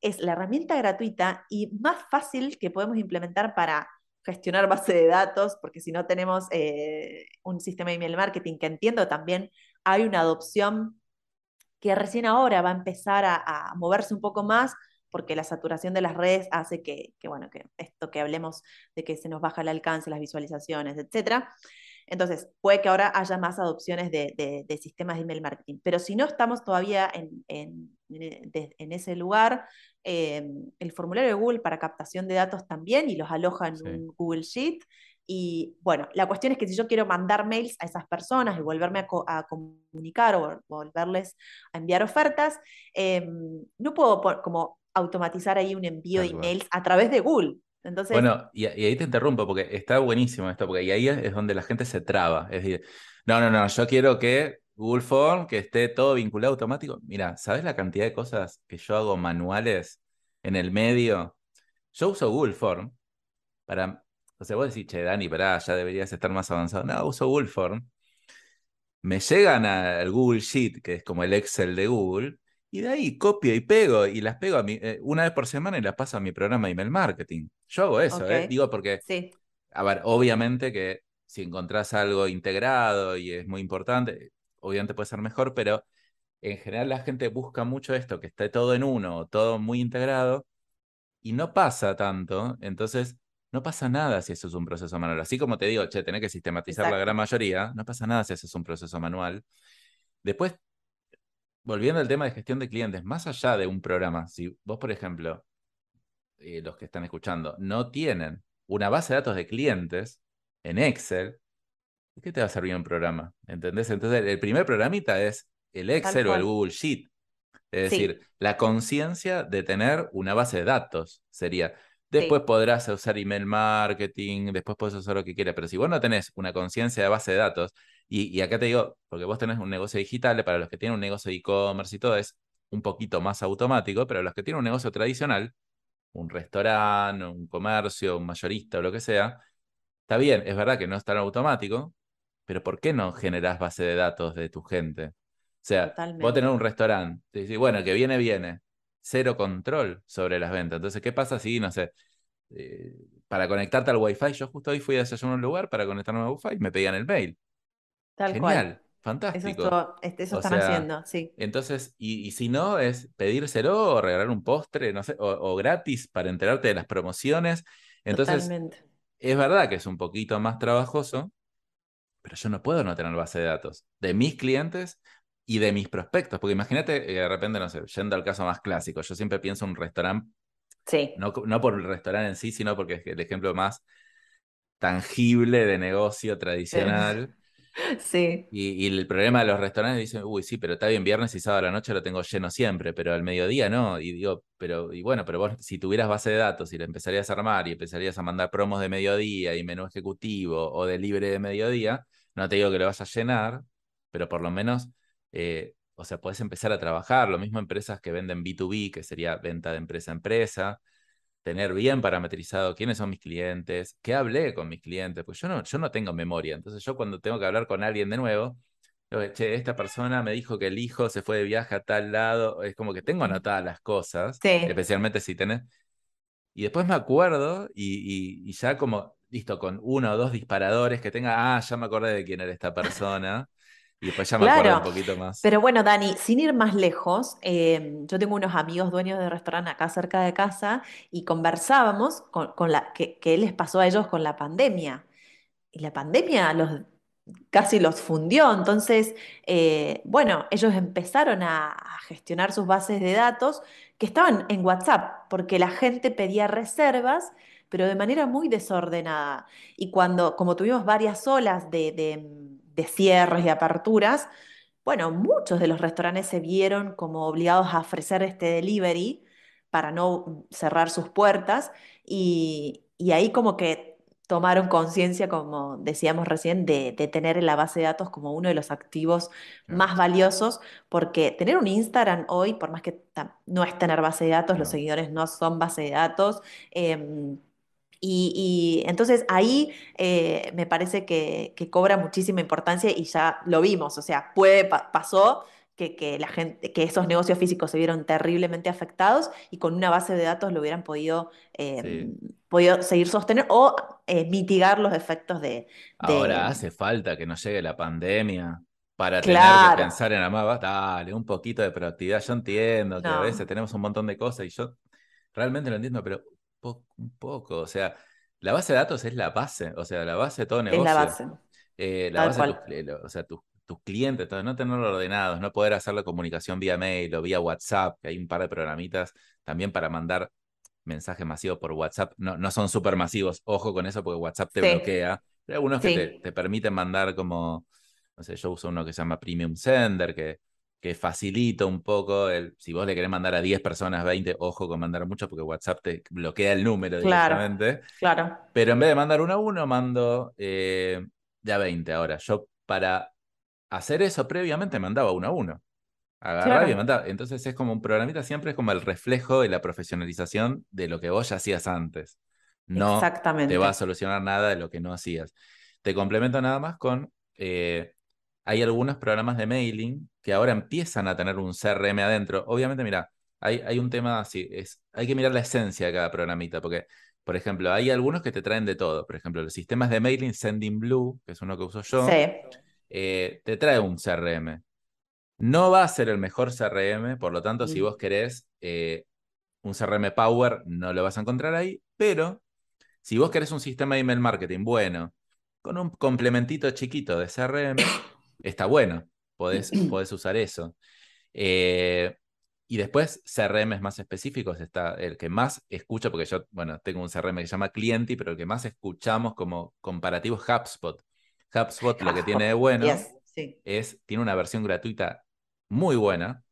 es la herramienta gratuita y más fácil que podemos implementar para gestionar base de datos, porque si no tenemos un sistema de email marketing que entiendo también hay una adopción que recién ahora va a empezar a, moverse un poco más porque la saturación de las redes hace que, bueno, que esto que hablemos de que se nos baja el alcance, las visualizaciones, etcétera. Entonces, puede que ahora haya más adopciones de, sistemas de email marketing, pero si no estamos todavía en, ese lugar, eh, el formulario de Google para captación de datos también y los aloja en un Google Sheet y bueno, la cuestión es que si yo quiero mandar mails a esas personas y volverme a, comunicar o volverles a enviar ofertas, em, no puedo como automatizar ahí un envío de emails a través de Google. Entonces, bueno, y, ahí te interrumpo porque está buenísimo esto, porque ahí es, donde la gente se traba. Es decir, no, no, no, yo quiero que Google Form, que esté todo vinculado automático. Mira, ¿sabes la cantidad de cosas que yo hago manuales en el medio? Yo uso Google Form para o sea, vos decís, che, Dani, pará, ya deberías estar más avanzado. No, uso Google Form. Me llegan al Google Sheet, que es como el Excel de Google, y de ahí copio y pego, y las pego a mi, eh, una vez por semana y las paso a mi programa de email marketing. Yo hago eso, ¿eh? Digo, porque, sí. a ver, obviamente que si encontrás algo integrado y es muy importante, obviamente puede ser mejor, pero en general la gente busca mucho esto, que esté todo en uno, todo muy integrado, y no pasa tanto. Entonces, no pasa nada si eso es un proceso manual. Así como te digo, che, tenés que sistematizar la gran mayoría, no pasa nada si eso es un proceso manual. Después, volviendo al tema de gestión de clientes, más allá de un programa, si vos, por ejemplo, eh, los que están escuchando, no tienen una base de datos de clientes en Excel, ¿qué te va a servir un programa? ¿Entendés? Entonces, el primer programita es el Excel o el Google Sheet. Es decir, la conciencia de tener una base de datos sería. Después podrás usar email marketing, después puedes usar lo que quieras, pero si vos no tenés una conciencia de base de datos, y, y, acá te digo, porque vos tenés un negocio digital, para los que tienen un negocio de e-commerce y todo es un poquito más automático, pero los que tienen un negocio tradicional, un restaurante, un comercio, un mayorista o lo que sea, está bien, es verdad que no es tan automático, pero ¿por qué no generás base de datos de tu gente? O sea, vos tenés un restaurante, te decís, bueno, que viene, viene, cero control sobre las ventas. Entonces, ¿qué pasa si, no sé, eh, para conectarte al Wi-Fi, yo justo hoy fui a desayunar a un lugar para conectarme al Wi-Fi y me pedían el mail. Tal Genial, fantástico. Eso, este, están haciendo, sí. Entonces, y, si no, es pedírselo o regalar un postre, no sé, o, gratis para enterarte de las promociones. Entonces, es verdad que es un poquito más trabajoso, pero yo no puedo no tener base de datos de mis clientes y de mis prospectos, porque imagínate, eh, de repente, no sé, yendo al caso más clásico, yo siempre pienso en un restaurante, sí. no, no por el restaurante en sí, sino porque es el ejemplo más tangible de negocio tradicional. Sí. Y, el problema de los restaurantes dicen, uy, sí, pero está bien, viernes y sábado a la noche lo tengo lleno siempre, pero al mediodía no. Y digo, pero, y bueno, pero vos si tuvieras base de datos y la empezarías a armar y empezarías a mandar promos de mediodía y menú ejecutivo o de libre de mediodía, no te digo que lo vas a llenar, pero por lo menos, eh, o sea, puedes empezar a trabajar. Lo mismo empresas que venden B2B, que sería venta de empresa a empresa tener bien parametrizado quiénes son mis clientes, qué hablé con mis clientes, pues yo no, yo no tengo memoria. Entonces yo cuando tengo que hablar con alguien de nuevo, digo, che, esta persona me dijo que el hijo se fue de viaje a tal lado, es como que tengo anotadas las cosas, especialmente si tenés... Y después me acuerdo y, y, ya como, listo, con uno o dos disparadores que tenga, ah, ya me acordé de quién era esta persona. Y después ya me acuerdo un poquito más. Pero bueno, Dani, sin ir más lejos, em, yo tengo unos amigos dueños de restaurante acá cerca de casa y conversábamos con, la, que, les pasó a ellos con la pandemia. Y la pandemia los, casi los fundió. Entonces, eh, bueno, ellos empezaron a, a, gestionar sus bases de datos que estaban en WhatsApp, porque la gente pedía reservas, pero de manera muy desordenada. Y cuando, como tuvimos varias olas de de cierres y aperturas, bueno, muchos de los restaurantes se vieron como obligados a ofrecer este delivery para no cerrar sus puertas y, ahí como que tomaron conciencia, como decíamos recién, de, tener en la base de datos como uno de los activos más valiosos, porque tener un Instagram hoy, por más que no es tener base de datos, los seguidores no son base de datos, em, y, entonces ahí eh, me parece que, cobra muchísima importancia y ya lo vimos, o sea, puede, pasó que, la gente, que esos negocios físicos se vieron terriblemente afectados y con una base de datos lo hubieran podido, em, podido seguir sosteniendo o eh, mitigar los efectos de, Ahora hace falta que nos llegue la pandemia para tener que pensar en más, dale, un poquito de proactividad. Yo entiendo que a veces tenemos un montón de cosas y yo realmente lo entiendo, pero un poco, o sea, la base de datos es la base, o sea, la base de todo negocio. Es la base. Eh, la base de tus, o sea, tus, clientes, no tenerlo ordenados, no poder hacer la comunicación vía mail o vía WhatsApp, que hay un par de programitas también para mandar mensajes masivos por WhatsApp. No, no son súper masivos, ojo con eso porque WhatsApp te bloquea. Pero algunos que te, te, permiten mandar como, no sé, yo uso uno que se llama Premium Sender, que que facilita un poco el, si vos le querés mandar a 10 personas 20, ojo con mandar mucho porque WhatsApp te bloquea el número directamente. Claro. Pero en vez de mandar uno a uno, mando eh, de a 20. Ahora, yo para hacer eso previamente mandaba uno a uno. Agarraba y mandaba. Entonces es como un programita, siempre es como el reflejo de la profesionalización de lo que vos ya hacías antes. No te va a solucionar nada de lo que no hacías. Te complemento nada más con eh, hay algunos programas de mailing que ahora empiezan a tener un CRM adentro. Obviamente, mira, hay, hay un tema así, es, hay que mirar la esencia de cada programita, porque, por ejemplo, hay algunos que te traen de todo. Por ejemplo, los sistemas de mailing Sending Blue, que es uno que uso yo, eh, te trae un CRM. No va a ser el mejor CRM, por lo tanto, si mm. vos querés eh, un CRM Power, no lo vas a encontrar ahí, pero Si vos querés un sistema de email marketing bueno, con un complementito chiquito de CRM, está bueno, podés, podés usar eso. Eh, y después, CRM más específicos, está el que más escucho, porque yo, bueno, tengo un CRM que se llama Clienti, pero el que más escuchamos como comparativo es HubSpot. HubSpot, lo que tiene de bueno es, tiene una versión gratuita muy buena,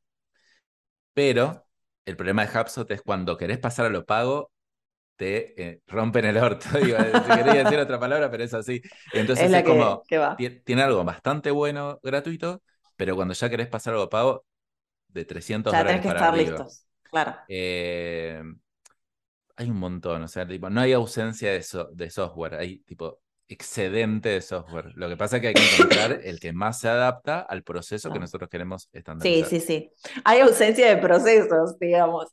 pero el problema de HubSpot es cuando querés pasar a lo pago, te eh, rompen el orto. Digo, si quería decir otra palabra, pero es así. Entonces es, como, tiene algo bastante bueno gratuito, pero cuando ya querés pasar algo pago, de 300 ya dólares que estar listos, claro. Eh, hay un montón, o sea, tipo, no hay ausencia de, de software, hay tipo excedente de software. Lo que pasa es que hay que encontrar el que más se adapta al proceso que nosotros queremos estandarizar. Sí, sí, sí. Hay ausencia de procesos, digamos.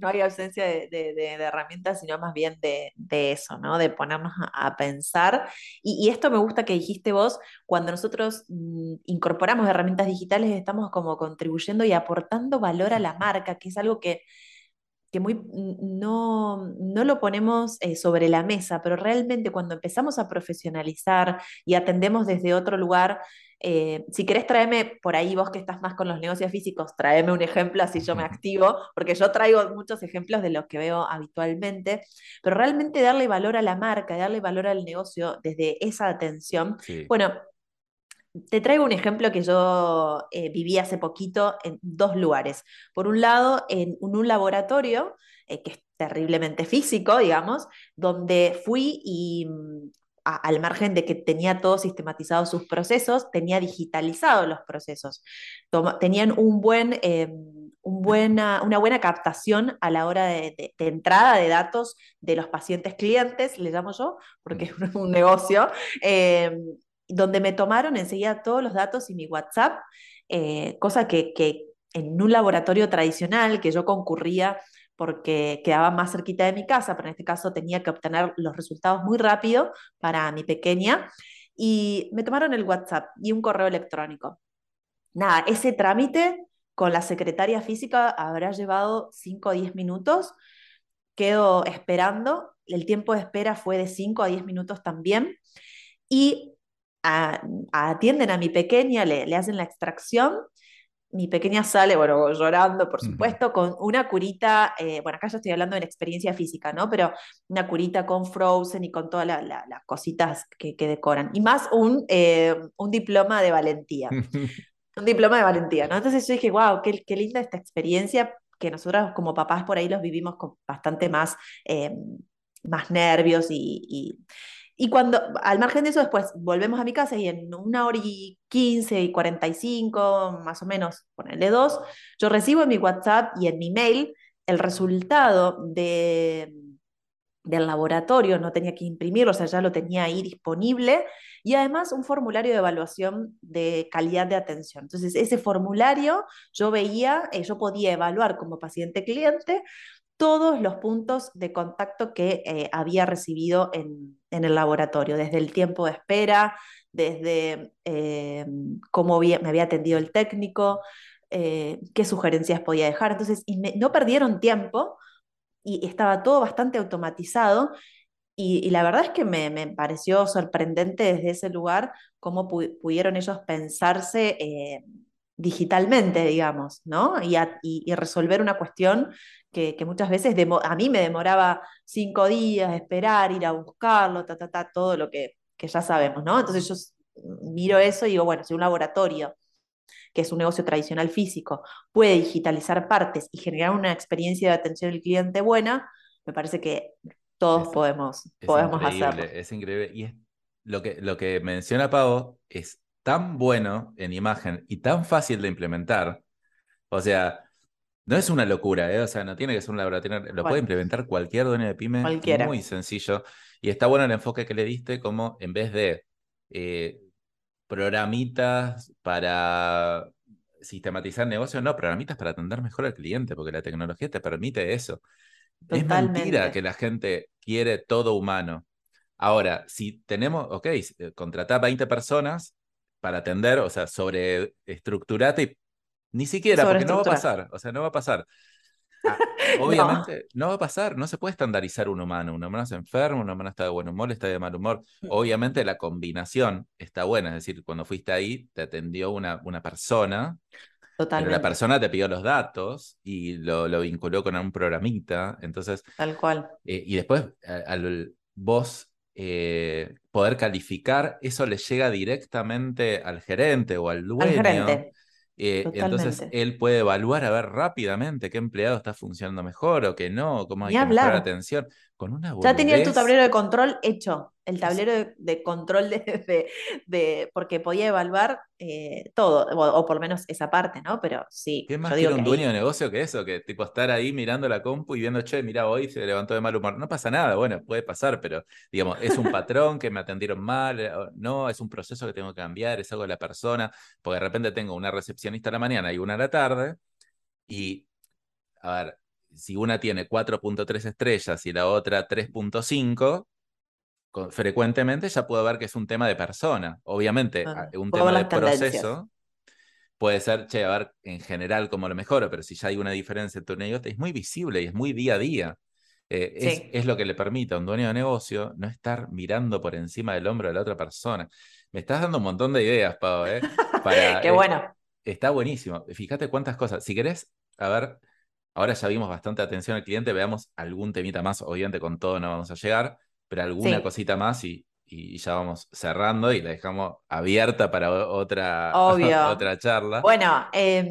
no hay ausencia de, herramientas, sino más bien de, eso, ¿no? De ponernos a, pensar. Y, esto me gusta que dijiste vos, cuando nosotros mm, incorporamos herramientas digitales, estamos como contribuyendo y aportando valor a la marca, que es algo que que muy, no, no lo ponemos eh, sobre la mesa, pero realmente cuando empezamos a profesionalizar y atendemos desde otro lugar, eh, si querés traerme por ahí vos que estás más con los negocios físicos, tráeme un ejemplo así yo me activo, porque yo traigo muchos ejemplos de los que veo habitualmente, pero realmente darle valor a la marca, darle valor al negocio desde esa atención. Bueno, te traigo un ejemplo que yo eh, viví hace poquito en dos lugares. Por un lado, en un, laboratorio, eh, que es terriblemente físico, digamos, donde fui y mm, al margen de que tenía todo sistematizado sus procesos, tenía digitalizado los procesos. tenían un buen, un buena, una buena captación a la hora de, entrada de datos de los pacientes clientes, le llamo yo, porque es un negocio, donde me tomaron enseguida todos los datos y mi WhatsApp, eh, cosa que, en un laboratorio tradicional que yo concurría porque quedaba más cerquita de mi casa, pero en este caso tenía que obtener los resultados muy rápido para mi pequeña, y me tomaron el WhatsApp y un correo electrónico. Nada, ese trámite con la secretaria física habrá llevado 5 o 10 minutos. Quedo esperando, el tiempo de espera fue de 5 a 10 minutos también. Y atienden a mi pequeña, le, hacen la extracción. Mi pequeña sale, bueno, llorando, por supuesto, con una curita, eh, bueno, acá yo estoy hablando de la experiencia física, ¿no? Pero una curita con Frozen y con todas las cositas que, decoran. Y más un, eh, un diploma de valentía. un diploma de valentía, ¿no? Entonces yo dije, wow, qué, qué linda esta experiencia que nosotros como papás por ahí los vivimos con bastante más, eh, más nervios y, y cuando, al margen de eso, después volvemos a mi casa y en una hora y quince y cuarenta y cinco, más o menos, ponerle dos, yo recibo en mi WhatsApp y en mi mail el resultado de, del laboratorio, no tenía que imprimirlo, o sea, ya lo tenía ahí disponible, y además un formulario de evaluación de calidad de atención. Entonces, ese formulario yo veía, eh, yo podía evaluar como paciente cliente todos los puntos de contacto que eh, había recibido en, el laboratorio, desde el tiempo de espera, desde eh, cómo me había atendido el técnico, eh, qué sugerencias podía dejar. Entonces, no perdieron tiempo y estaba todo bastante automatizado. Y, la verdad es que me, pareció sorprendente desde ese lugar cómo pudieron ellos pensarse digitalmente, digamos, ¿no? Y, resolver una cuestión que, muchas veces a mí me demoraba cinco días, esperar, ir a buscarlo, ta, ta, ta, todo lo que, ya sabemos, ¿no? Entonces yo miro eso y digo, bueno, si un laboratorio, que es un negocio tradicional físico, puede digitalizar partes y generar una experiencia de atención al cliente buena, me parece que todos podemos, podemos hacerlo. Es increíble. Y lo, que, lo que menciona Pavo es tan bueno en imagen y tan fácil de implementar. O sea, no es una locura, ¿eh? o sea, no tiene que ser un laboratorio, lo puede implementar cualquier dueño de pyme, Cualquiera. muy sencillo. Y está bueno el enfoque que le diste, como en vez de eh, programitas para sistematizar negocios, no, programitas para atender mejor al cliente, porque la tecnología te permite eso. Es mentira que la gente quiere todo humano. Ahora, si tenemos, ok, contratar 20 personas para atender, o sea, sobre estructurate y ni siquiera, porque no va a pasar, o sea, no va a pasar. Ah, obviamente no. va a pasar, no se puede estandarizar un humano. Un humano se enferma, un humano está de buen humor, está de mal humor. Obviamente la combinación está buena, es decir, cuando fuiste ahí te atendió una, una persona, Totalmente. pero la persona te pidió los datos y lo, lo vinculó con un programita, entonces... Tal cual. Eh, y después al vos eh, poder calificar, eso le llega directamente al gerente o al dueño. Al gerente. Eh, entonces él puede evaluar a ver rápidamente qué empleado está funcionando mejor o qué no, cómo hay que prestar atención. Con una Ya tenía tu tablero de control hecho, el tablero de, control de, de, porque podía evaluar eh, todo, o, por lo menos esa parte, ¿no? Pero sí. ¿Qué más quiere un dueño de negocio que eso? Que tipo estar ahí mirando la compu y viendo, che, mira, hoy se levantó de mal humor. No pasa nada, bueno, puede pasar, pero digamos, es un patrón que me atendieron mal, eh, no, es un proceso que tengo que cambiar, es algo de la persona, porque de repente tengo una recepcionista a la mañana y una a la tarde, y, a ver, si una tiene 4.3 estrellas y la otra 3.5, frecuentemente ya puedo ver que es un tema de persona. Obviamente, un tema de proceso puede ser, che, a ver, en general cómo lo mejoro, pero si ya hay una diferencia entre un y es muy visible y es muy día a día. Eh, es, lo que le permite a un dueño de negocio no estar mirando por encima del hombro de la otra persona. Me estás dando un montón de ideas, Pau, ¿eh? Para, Qué bueno. está buenísimo. Fíjate cuántas cosas. Si querés, a ver, ahora ya vimos bastante atención al cliente, veamos algún temita más, obviamente con todo no vamos a llegar, pero alguna cosita más y, y, ya vamos cerrando y la dejamos abierta para otra, otra charla. Bueno, eh,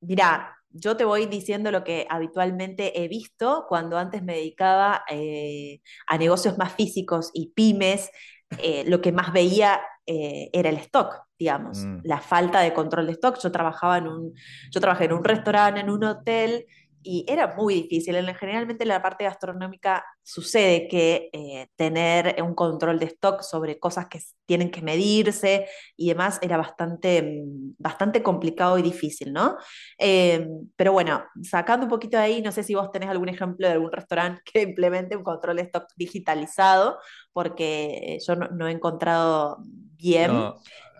mirá, yo te voy diciendo lo que habitualmente he visto cuando antes me dedicaba eh, a negocios más físicos y pymes. Eh, lo que más veía eh, era el stock, digamos, mm. la falta de control de stock. Yo trabajaba en un, yo trabajé en un restaurante, en un hotel, y era muy difícil. Generalmente en la parte gastronómica sucede que eh, tener un control de stock sobre cosas que tienen que medirse y demás era bastante, mm, bastante complicado y difícil, ¿no? Eh, pero bueno, sacando un poquito de ahí, no sé si vos tenés algún ejemplo de algún restaurante que implemente un control de stock digitalizado, porque yo no, he encontrado bien.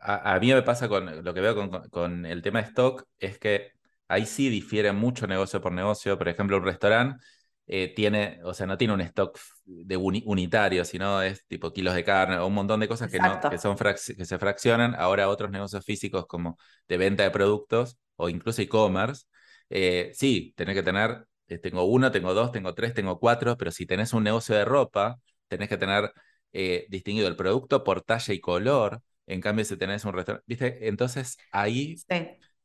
a, mí me pasa con lo que veo con, con el tema de stock, es que ahí sí difiere mucho negocio por negocio. Por ejemplo, un restaurante eh, tiene, o sea, no tiene un stock de unitario, sino es tipo kilos de carne o un montón de cosas que, no, que, son que se fraccionan. Ahora otros negocios físicos como de venta de productos o incluso e-commerce, eh, sí, tenés que tener, eh, tengo uno, tengo dos, tengo tres, tengo cuatro, pero si tenés un negocio de ropa, tenés que tener distinguido el producto por talla y color. En cambio, si tenés un restaurante, ¿viste? Entonces ahí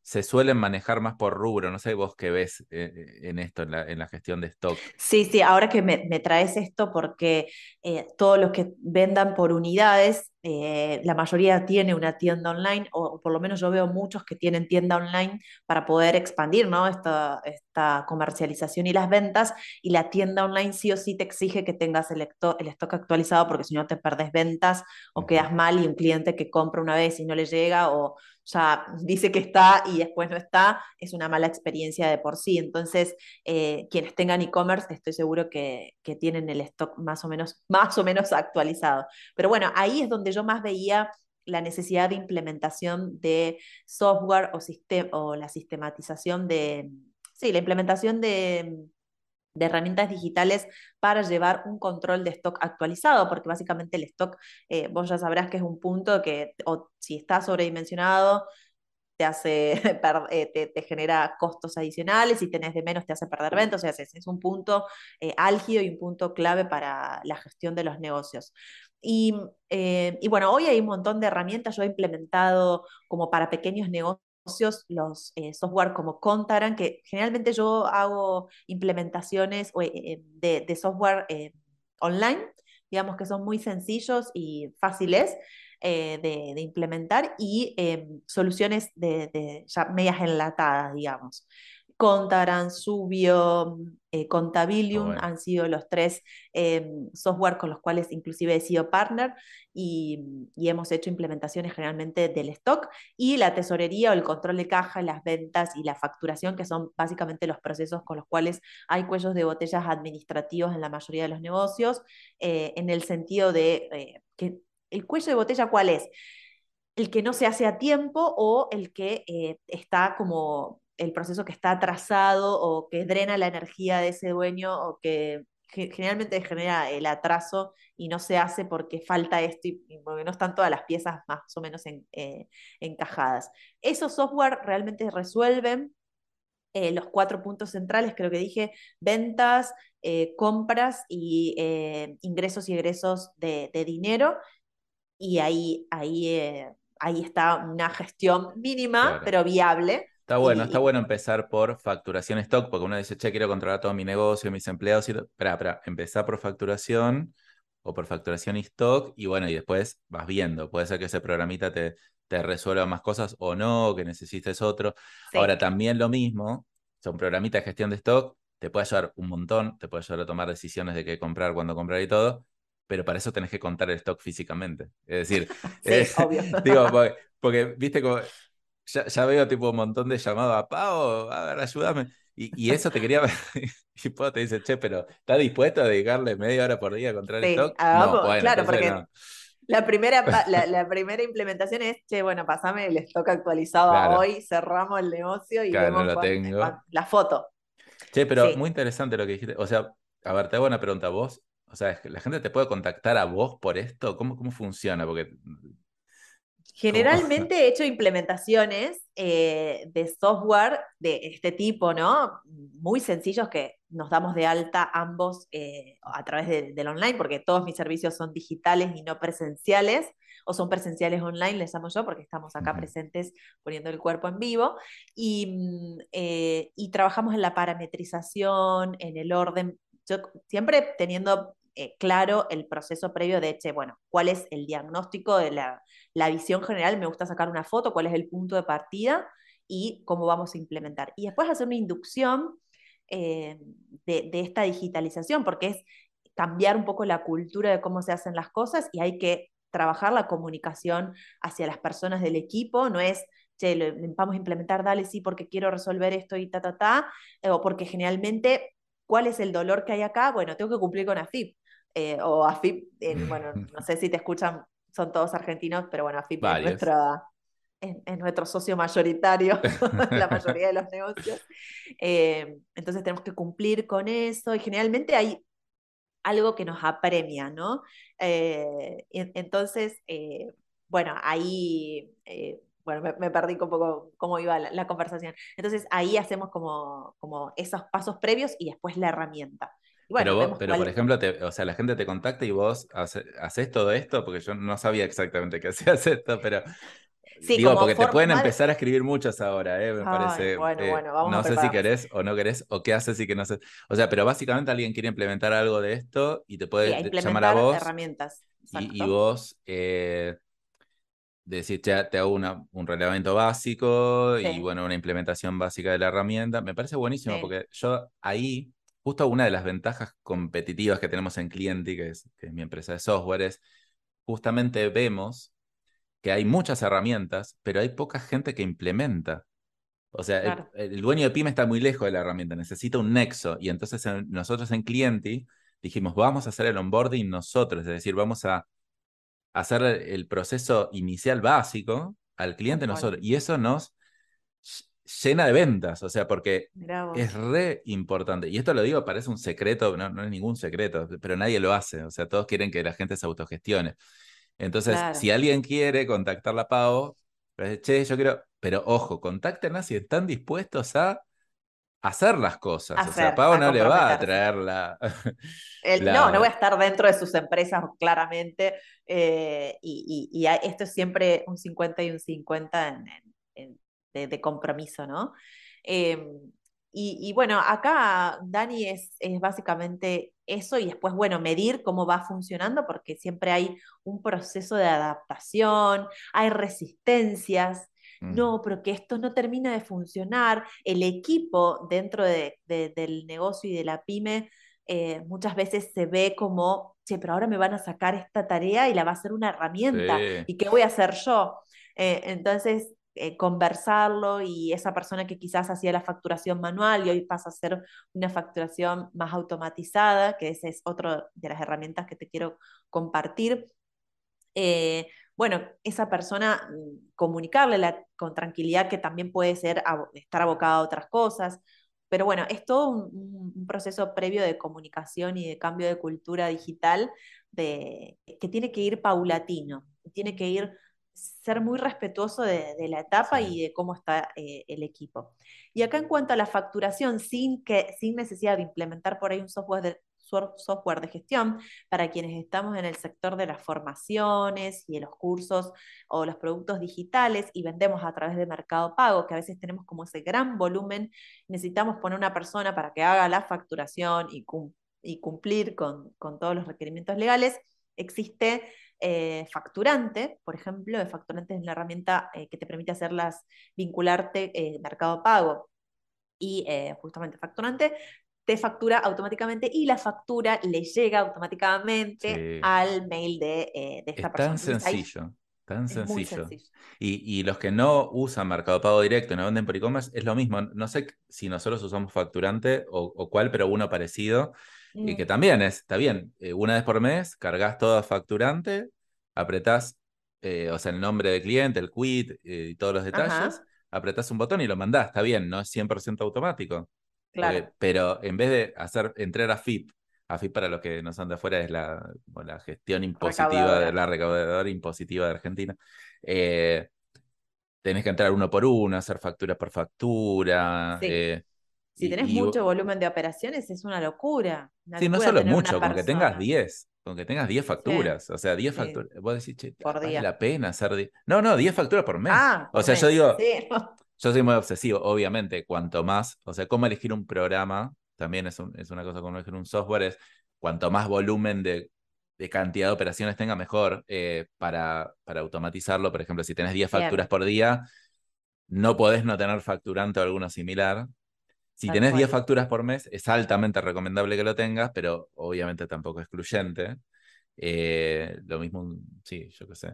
se suelen manejar más por rubro. No sé vos qué ves eh, eh, en esto, en la, gestión de stock. Sí, sí, ahora que me, traes esto, porque eh, todos los que vendan por unidades, la mayoría tiene una tienda online, o por lo menos yo veo muchos que tienen tienda online para poder expandir ¿no? esta, esta comercialización y las ventas, y la tienda online sí o sí te exige que tengas el, el stock actualizado, porque si no te perdes ventas o quedas mal y un cliente que compra una vez y no le llega, o ya dice que está y después no está, es una mala experiencia de por sí. Entonces, eh, quienes tengan e-commerce, estoy seguro que, tienen el stock más o, menos, más o menos actualizado. Pero bueno, ahí es donde yo más veía la necesidad de implementación de software o, o la sistematización de, sí, la implementación de de herramientas digitales para llevar un control de stock actualizado, porque básicamente el stock, eh, vos ya sabrás que es un punto que o si está sobredimensionado, te hace eh, te, genera costos adicionales, si tenés de menos te hace perder ventas, o sea, es, es un punto eh, álgido y un punto clave para la gestión de los negocios. Y, y, bueno, hoy hay un montón de herramientas, yo he implementado como para pequeños negocios los eh, software como Contaran, que generalmente yo hago implementaciones eh, de, software eh, online, digamos que son muy sencillos y fáciles de, implementar y soluciones de, ya medias enlatadas, digamos. Contaran, Subio, eh, Contabilium han sido los tres eh, software con los cuales inclusive he sido partner y, hemos hecho implementaciones generalmente del stock y la tesorería o el control de caja, las ventas y la facturación, que son básicamente los procesos con los cuales hay cuellos de botellas administrativos en la mayoría de los negocios, eh, en el sentido de que el cuello de botella, ¿cuál es? El que no se hace a tiempo o el que está como el proceso que está atrasado o que drena la energía de ese dueño o que generalmente genera el atraso y no se hace porque falta esto y, porque no están todas las piezas más o menos eh, encajadas. Esos software realmente resuelven eh, los cuatro puntos centrales, creo que dije, ventas, eh, compras y ingresos y egresos de, dinero. Y ahí, ahí, ahí está una gestión mínima, pero viable Está bueno, está bueno empezar por facturación stock, porque uno dice, che, quiero controlar todo mi negocio, mis empleados. Y... Espera, espera, empezar por facturación o por facturación y stock, y bueno, y después vas viendo. Puede ser que ese programita te, te resuelva más cosas o no, que necesites otro. Ahora, también lo mismo, son programitas de gestión de stock, te puede ayudar un montón, te puede ayudar a tomar decisiones de qué comprar, cuándo comprar y todo, pero para eso tenés que contar el stock físicamente. Es decir, sí, obvio. digo, porque, porque, viste, como ya, veo tipo un montón de llamados a Pau, a ver, ayúdame. Y, eso te quería ver. y Pau te dice, che, pero ¿estás dispuesto a dedicarle media hora por día a encontrar el stock? no, bueno, claro, porque la, primera, la, primera implementación es, che, bueno, pasame el stock actualizado hoy, cerramos el negocio y vemos la foto. Che, pero muy interesante lo que dijiste. O sea, a ver, te hago una pregunta. ¿Vos, o sea, ¿la gente te puede contactar a vos por esto? ¿Cómo, cómo funciona? Porque Generalmente he hecho implementaciones eh, de software de este tipo, ¿no? Muy sencillos que nos damos de alta ambos eh, a través del online, porque todos mis servicios son digitales y no presenciales, o son presenciales online, les llamo yo, porque estamos acá presentes poniendo el cuerpo en vivo, y, mm, eh, y trabajamos en la parametrización, en el orden, yo siempre teniendo eh, claro el proceso previo de, che, bueno, cuál es el diagnóstico de la, visión general, me gusta sacar una foto, cuál es el punto de partida y cómo vamos a implementar. Y después hacer una inducción eh, de, esta digitalización, porque es cambiar un poco la cultura de cómo se hacen las cosas y hay que trabajar la comunicación hacia las personas del equipo, no es, che, vamos a implementar, dale, sí, porque quiero resolver esto y ta, ta, ta, eh, o porque generalmente, ¿cuál es el dolor que hay acá? Bueno, tengo que cumplir con AFIP. Eh, o AFIP, bueno, no sé si te escuchan, son todos argentinos, pero bueno, AFIP es, nuestra, es, nuestro socio mayoritario la mayoría de los negocios. Eh, entonces tenemos que cumplir con eso y generalmente hay algo que nos apremia, ¿no? Eh, entonces, bueno, ahí bueno, me, perdí un poco cómo iba la, conversación. Entonces ahí hacemos como, como esos pasos previos y después la herramienta pero, pero por ejemplo, o sea, la gente te contacta y vos haces todo esto, porque yo no sabía exactamente qué hacías esto, pero sí, digo, porque te pueden empezar a escribir muchos ahora, ¿eh? me parece. Bueno, eh, bueno, vamos no sé si querés o no querés, o qué haces y qué no haces. O sea, pero básicamente alguien quiere implementar algo de esto y te puede llamar a vos. herramientas. Y, y, vos eh, decir, te, te hago una, un relevamiento básico y bueno, una implementación básica de la herramienta. Me parece buenísimo porque yo ahí justo una de las ventajas competitivas que tenemos en Clienti, que es, que es mi empresa de software, es justamente vemos que hay muchas herramientas, pero hay poca gente que implementa. O sea, el, dueño de Pyme está muy lejos de la herramienta, necesita un nexo. Y entonces nosotros en Clienti dijimos, vamos a hacer el onboarding nosotros, es decir, vamos a hacer el proceso inicial básico al cliente nosotros. Y eso nos llena de ventas, o sea, porque es re importante. Y esto lo digo, parece un secreto, no, no, es ningún secreto, pero nadie lo hace, o sea, todos quieren que la gente se autogestione. Entonces, si alguien quiere contactar a Pau, pues, che, yo quiero, pero ojo, contáctenla si están dispuestos a hacer las cosas. o sea, Pau no le va a traer la, No, no voy a estar dentro de sus empresas, claramente. Eh, y, esto es siempre un 50 y un 50 en de, compromiso, ¿no? Em, y, bueno, acá Dani es, es, básicamente eso y después, bueno, medir cómo va funcionando porque siempre hay un proceso de adaptación, hay resistencias. Mm. No, pero que esto no termina de funcionar. El equipo dentro de, del negocio y de la pyme eh, muchas veces se ve como, che, pero ahora me van a sacar esta tarea y la va a hacer una herramienta. ¿Y qué voy a hacer yo? Eh, entonces, eh, conversarlo y esa persona que quizás hacía la facturación manual y hoy pasa a ser una facturación más automatizada, que esa es otra de las herramientas que te quiero compartir. Bueno, esa persona mm, comunicarle con tranquilidad que también puede ser estar abocada a otras cosas. Pero bueno, es todo un, proceso previo de comunicación y de cambio de cultura digital de, que tiene que ir paulatino, tiene que ir ser muy respetuoso de, la etapa y de cómo está eh, el equipo. Y acá en cuanto a la facturación, sin, que, sin necesidad de implementar por ahí un software de, software de gestión para quienes estamos en el sector de las formaciones y de los cursos o los productos digitales y vendemos a través de Mercado Pago, que a veces tenemos como ese gran volumen, necesitamos poner una persona para que haga la facturación y, y cumplir con, con todos los requerimientos legales, existe eh, facturante, por ejemplo, de facturante es la herramienta eh, que te permite hacerlas, vincularte eh, Mercado Pago. Y justamente facturante, te factura automáticamente y la factura le llega automáticamente al mail de, esta es Tan sencillo. Tan sencillo. Y, los que no usan Mercado Pago Directo y no venden por e-commerce es lo mismo. No sé si nosotros usamos facturante o, cuál, pero uno parecido. Y que mm. también es, está bien, eh, una vez por mes cargas todo facturante, apretás, eh, o sea, el nombre del cliente, el quit eh, y todos los detalles, apretás un botón y lo mandás, está bien, no es 100% automático. Claro. pero en vez de hacer entrar a FIP, AFIP para los que no son de afuera es la, la gestión impositiva de la recaudadora impositiva de Argentina. Eh, tenés que entrar uno por uno, hacer factura por factura. Eh, si tenés mucho volumen de operaciones es una locura. sí, no solo mucho, con que tengas 10, con que tengas 10 facturas, o sea, 10 facturas, vos decís, che, vale la pena hacer 10. No, no, 10 facturas por mes. Ah, o sea, yo digo, yo soy muy obsesivo, obviamente, cuanto más, o sea, cómo elegir un programa, también es, es una cosa como elegir un software, es cuanto más volumen de, cantidad de operaciones tenga, mejor eh, para, para automatizarlo. Por ejemplo, si tenés 10 facturas por día, no podés no tener facturante o alguno similar. Si tenés 10 facturas por mes, es altamente recomendable que lo tengas, pero obviamente tampoco excluyente. Eh, lo mismo, sí, yo qué sé.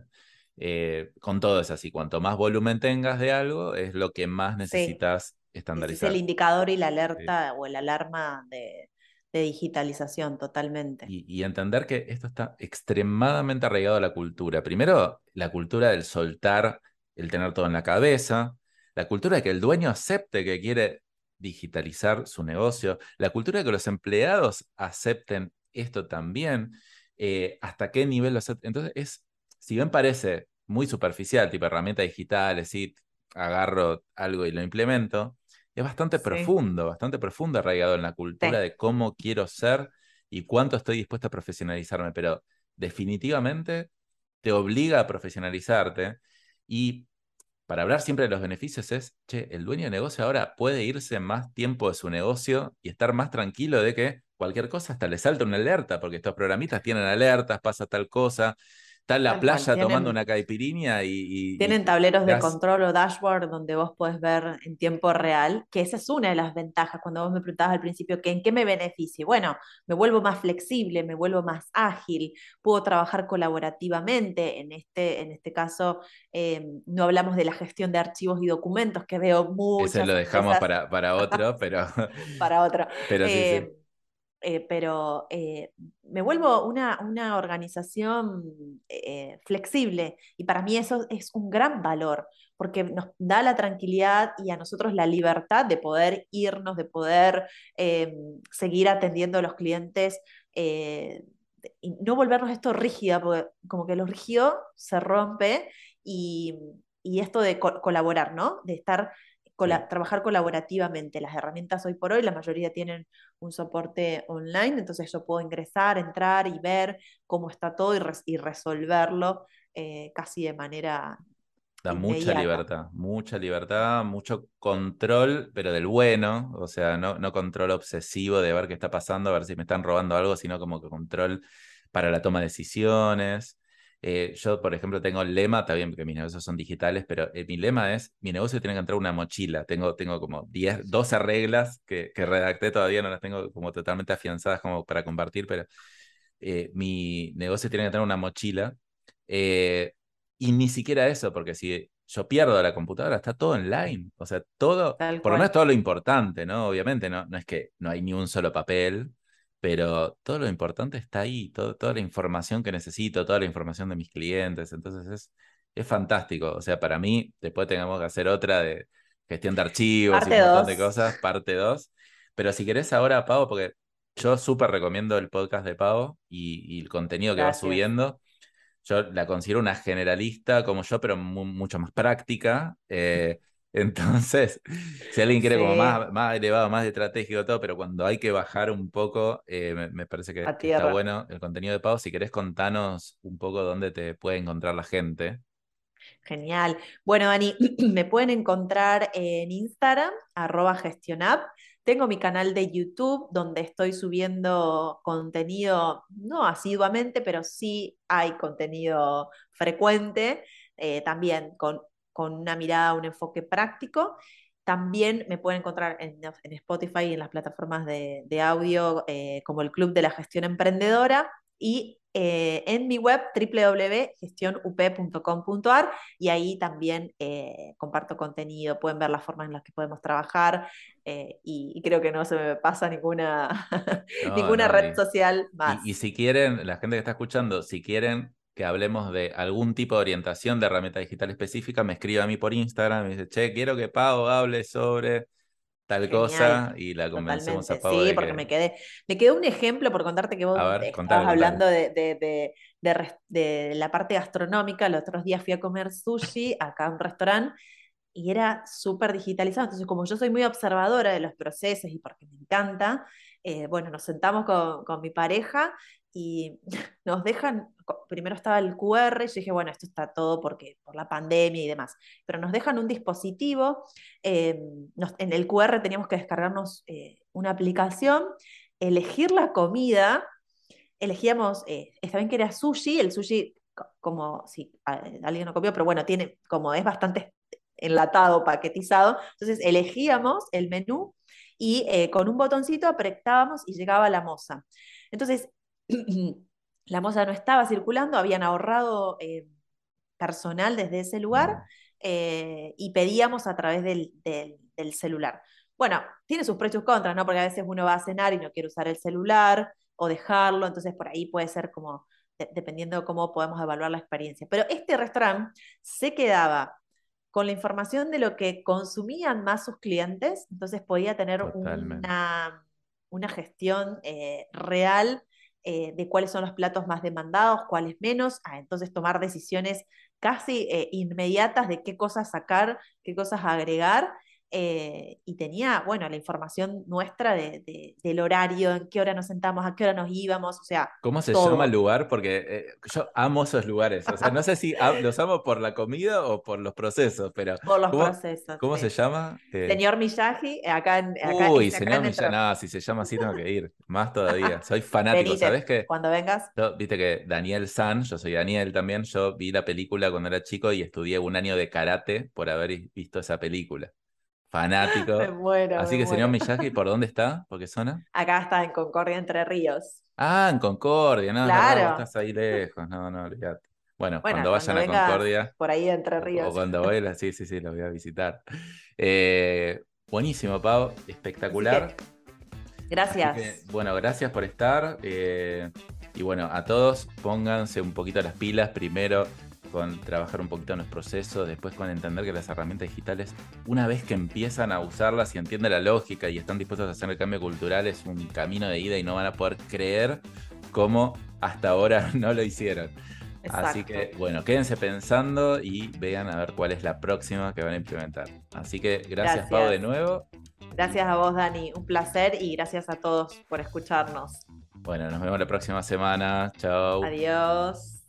Eh, con todo es así, cuanto más volumen tengas de algo, es lo que más necesitas estandarizar. Es el indicador y la alerta o el alarma de, digitalización totalmente. Y, entender que esto está extremadamente arraigado a la cultura. Primero, la cultura del soltar, el tener todo en la cabeza, la cultura de que el dueño acepte que quiere digitalizar su negocio, la cultura de que los empleados acepten esto también, eh, hasta qué nivel lo acepten. Entonces, es, si bien parece muy superficial, tipo herramienta digital, decir, agarro algo y lo implemento, es bastante profundo, bastante profundo arraigado en la cultura de cómo quiero ser y cuánto estoy dispuesto a profesionalizarme, pero definitivamente te obliga a profesionalizarte y para hablar siempre de los beneficios es, che, el dueño de negocio ahora puede irse más tiempo de su negocio y estar más tranquilo de que cualquier cosa hasta le salta una alerta, porque estos programitas tienen alertas, pasa tal cosa, Está en la playa tomando una caipirinha y, Tienen tableros de control o dashboard donde vos podés ver en tiempo real, que esa es una de las ventajas cuando vos me preguntabas al principio que en qué me beneficie. Bueno, me vuelvo más flexible, me vuelvo más ágil, puedo trabajar colaborativamente. En este, en este caso, eh, no hablamos de la gestión de archivos y documentos, que veo mucho. Ese lo dejamos para, para otro, pero... para otro. Pero sí, sí. Eh, pero eh, me vuelvo una, una organización eh, flexible y para mí eso es un gran valor porque nos da la tranquilidad y a nosotros la libertad de poder irnos, de poder seguir atendiendo a los clientes y no volvernos esto rígida, porque como que lo rígido se rompe y, y esto de colaborar, ¿no? De estar trabajar colaborativamente. Las herramientas hoy por hoy, la mayoría tienen un soporte online, entonces yo puedo ingresar, entrar y ver cómo está todo y, resolverlo eh, casi de manera... Da mucha libertad, mucha libertad, mucho control, pero del bueno, o sea, no, no control obsesivo de ver qué está pasando, a ver si me están robando algo, sino como que control para la toma de decisiones. Eh, yo, por ejemplo, tengo el lema, está bien que mis negocios son digitales, pero eh, mi lema es, mi negocio tiene que entrar una mochila. Tengo, tengo como 10, 12 reglas que, que, redacté, todavía no las tengo como totalmente afianzadas como para compartir, pero eh, mi negocio tiene que entrar una mochila. y ni siquiera eso, porque si yo pierdo la computadora, está todo online. O sea, todo, por lo menos todo lo importante, ¿no? Obviamente, no, no es que no hay ni un solo papel, pero todo lo importante está ahí, toda la información que necesito, toda la información de mis clientes, entonces es, es fantástico. O sea, para mí, después tengamos que hacer otra de gestión de archivos y un montón de cosas, parte 2. Pero si querés ahora, Pau, porque yo súper recomiendo el podcast de Pau y, el contenido que va subiendo. Yo la considero una generalista como yo, pero mucho más práctica. Eh, entonces, si alguien quiere como más, más elevado, más estratégico, todo, pero cuando hay que bajar un poco, eh, me, parece que, está bueno el contenido de Pau. Si querés contanos un poco dónde te puede encontrar la gente. Genial. Bueno, Dani, me pueden encontrar en Instagram, arroba gestionapp. Tengo mi canal de YouTube donde estoy subiendo contenido, no asiduamente, pero sí hay contenido frecuente, eh, también con con una mirada, un enfoque práctico. También me pueden encontrar en, Spotify y en las plataformas de, audio eh, como el Club de la Gestión Emprendedora y eh, en mi web www.gestionup.com.ar y ahí también eh, comparto contenido, pueden ver las formas en las que podemos trabajar y, creo que no se me pasa ninguna, ninguna red social más. y, si quieren, la gente que está escuchando, si quieren que hablemos de algún tipo de orientación de herramienta digital específica, me escribe a mí por Instagram y me dice, che, quiero que Pau hable sobre tal cosa y la convencemos a Pau. Sí, porque me quedé, me quedó un ejemplo por contarte que vos estabas hablando de, de, la parte gastronómica. Los otros días fui a comer sushi acá en un restaurante y era súper digitalizado. Entonces, como yo soy muy observadora de los procesos y porque me encanta, eh, bueno, nos sentamos con, con mi pareja y nos dejan, primero estaba el QR, y yo dije, bueno, esto está todo porque, por la pandemia y demás, pero nos dejan un dispositivo, eh, en el QR teníamos que descargarnos eh, una aplicación, elegir la comida, elegíamos, eh, bien que era sushi, el sushi, como si alguien no comió, pero bueno, tiene, como es bastante enlatado, paquetizado, entonces elegíamos el menú y con un botoncito apretábamos y llegaba la moza. Entonces, la moza no estaba circulando, habían ahorrado eh, personal desde ese lugar eh, y pedíamos a través del, celular. Bueno, tiene sus precios contras, ¿no? Porque a veces uno va a cenar y no quiere usar el celular o dejarlo, entonces por ahí puede ser como, dependiendo de cómo podemos evaluar la experiencia. Pero este restaurante se quedaba con la información de lo que consumían más sus clientes, entonces podía tener una, una, gestión eh, real eh, de cuáles son los platos más demandados, cuáles menos, a entonces tomar decisiones casi eh, inmediatas de qué cosas sacar, qué cosas agregar. Eh, y tenía, bueno, la información nuestra de, del horario, en qué hora nos sentamos, a qué hora nos íbamos, o sea. ¿Cómo se llama el lugar? Porque yo amo esos lugares. O sea, no sé si los amo por la comida o por los procesos, pero. Por los procesos. ¿Cómo se llama? Señor Miyagi, acá en. Uy, señor Miyagi, no, si se llama así tengo que ir. Más todavía. Soy fanático, ¿sabes qué? Cuando vengas. Viste que Daniel San, yo soy Daniel también, yo vi la película cuando era chico y estudié un año de karate por haber visto esa película. Fanático. Así que, señor Miyagi, ¿por dónde está? ¿Por qué zona? Acá está, en Concordia, Entre Ríos. Ah, en Concordia, no, claro. no, estás ahí lejos, no, no, olvídate. Bueno, cuando vayan a Concordia. Por ahí Entre Ríos. O, cuando vuelas, sí, sí, sí, lo voy a visitar. Eh, buenísimo, Pau, espectacular. gracias. bueno, gracias por estar. Eh, y bueno, a todos pónganse un poquito las pilas. Primero, con trabajar un poquito en los procesos, después con entender que las herramientas digitales, una vez que empiezan a usarlas y entienden la lógica y están dispuestos a hacer el cambio cultural, es un camino de ida y no van a poder creer cómo hasta ahora no lo hicieron. Así que, bueno, quédense pensando y vean a ver cuál es la próxima que van a implementar. Así que gracias, gracias. Pau de nuevo. Gracias a vos, Dani. Un placer y gracias a todos por escucharnos. Bueno, nos vemos la próxima semana. Chao. Adiós.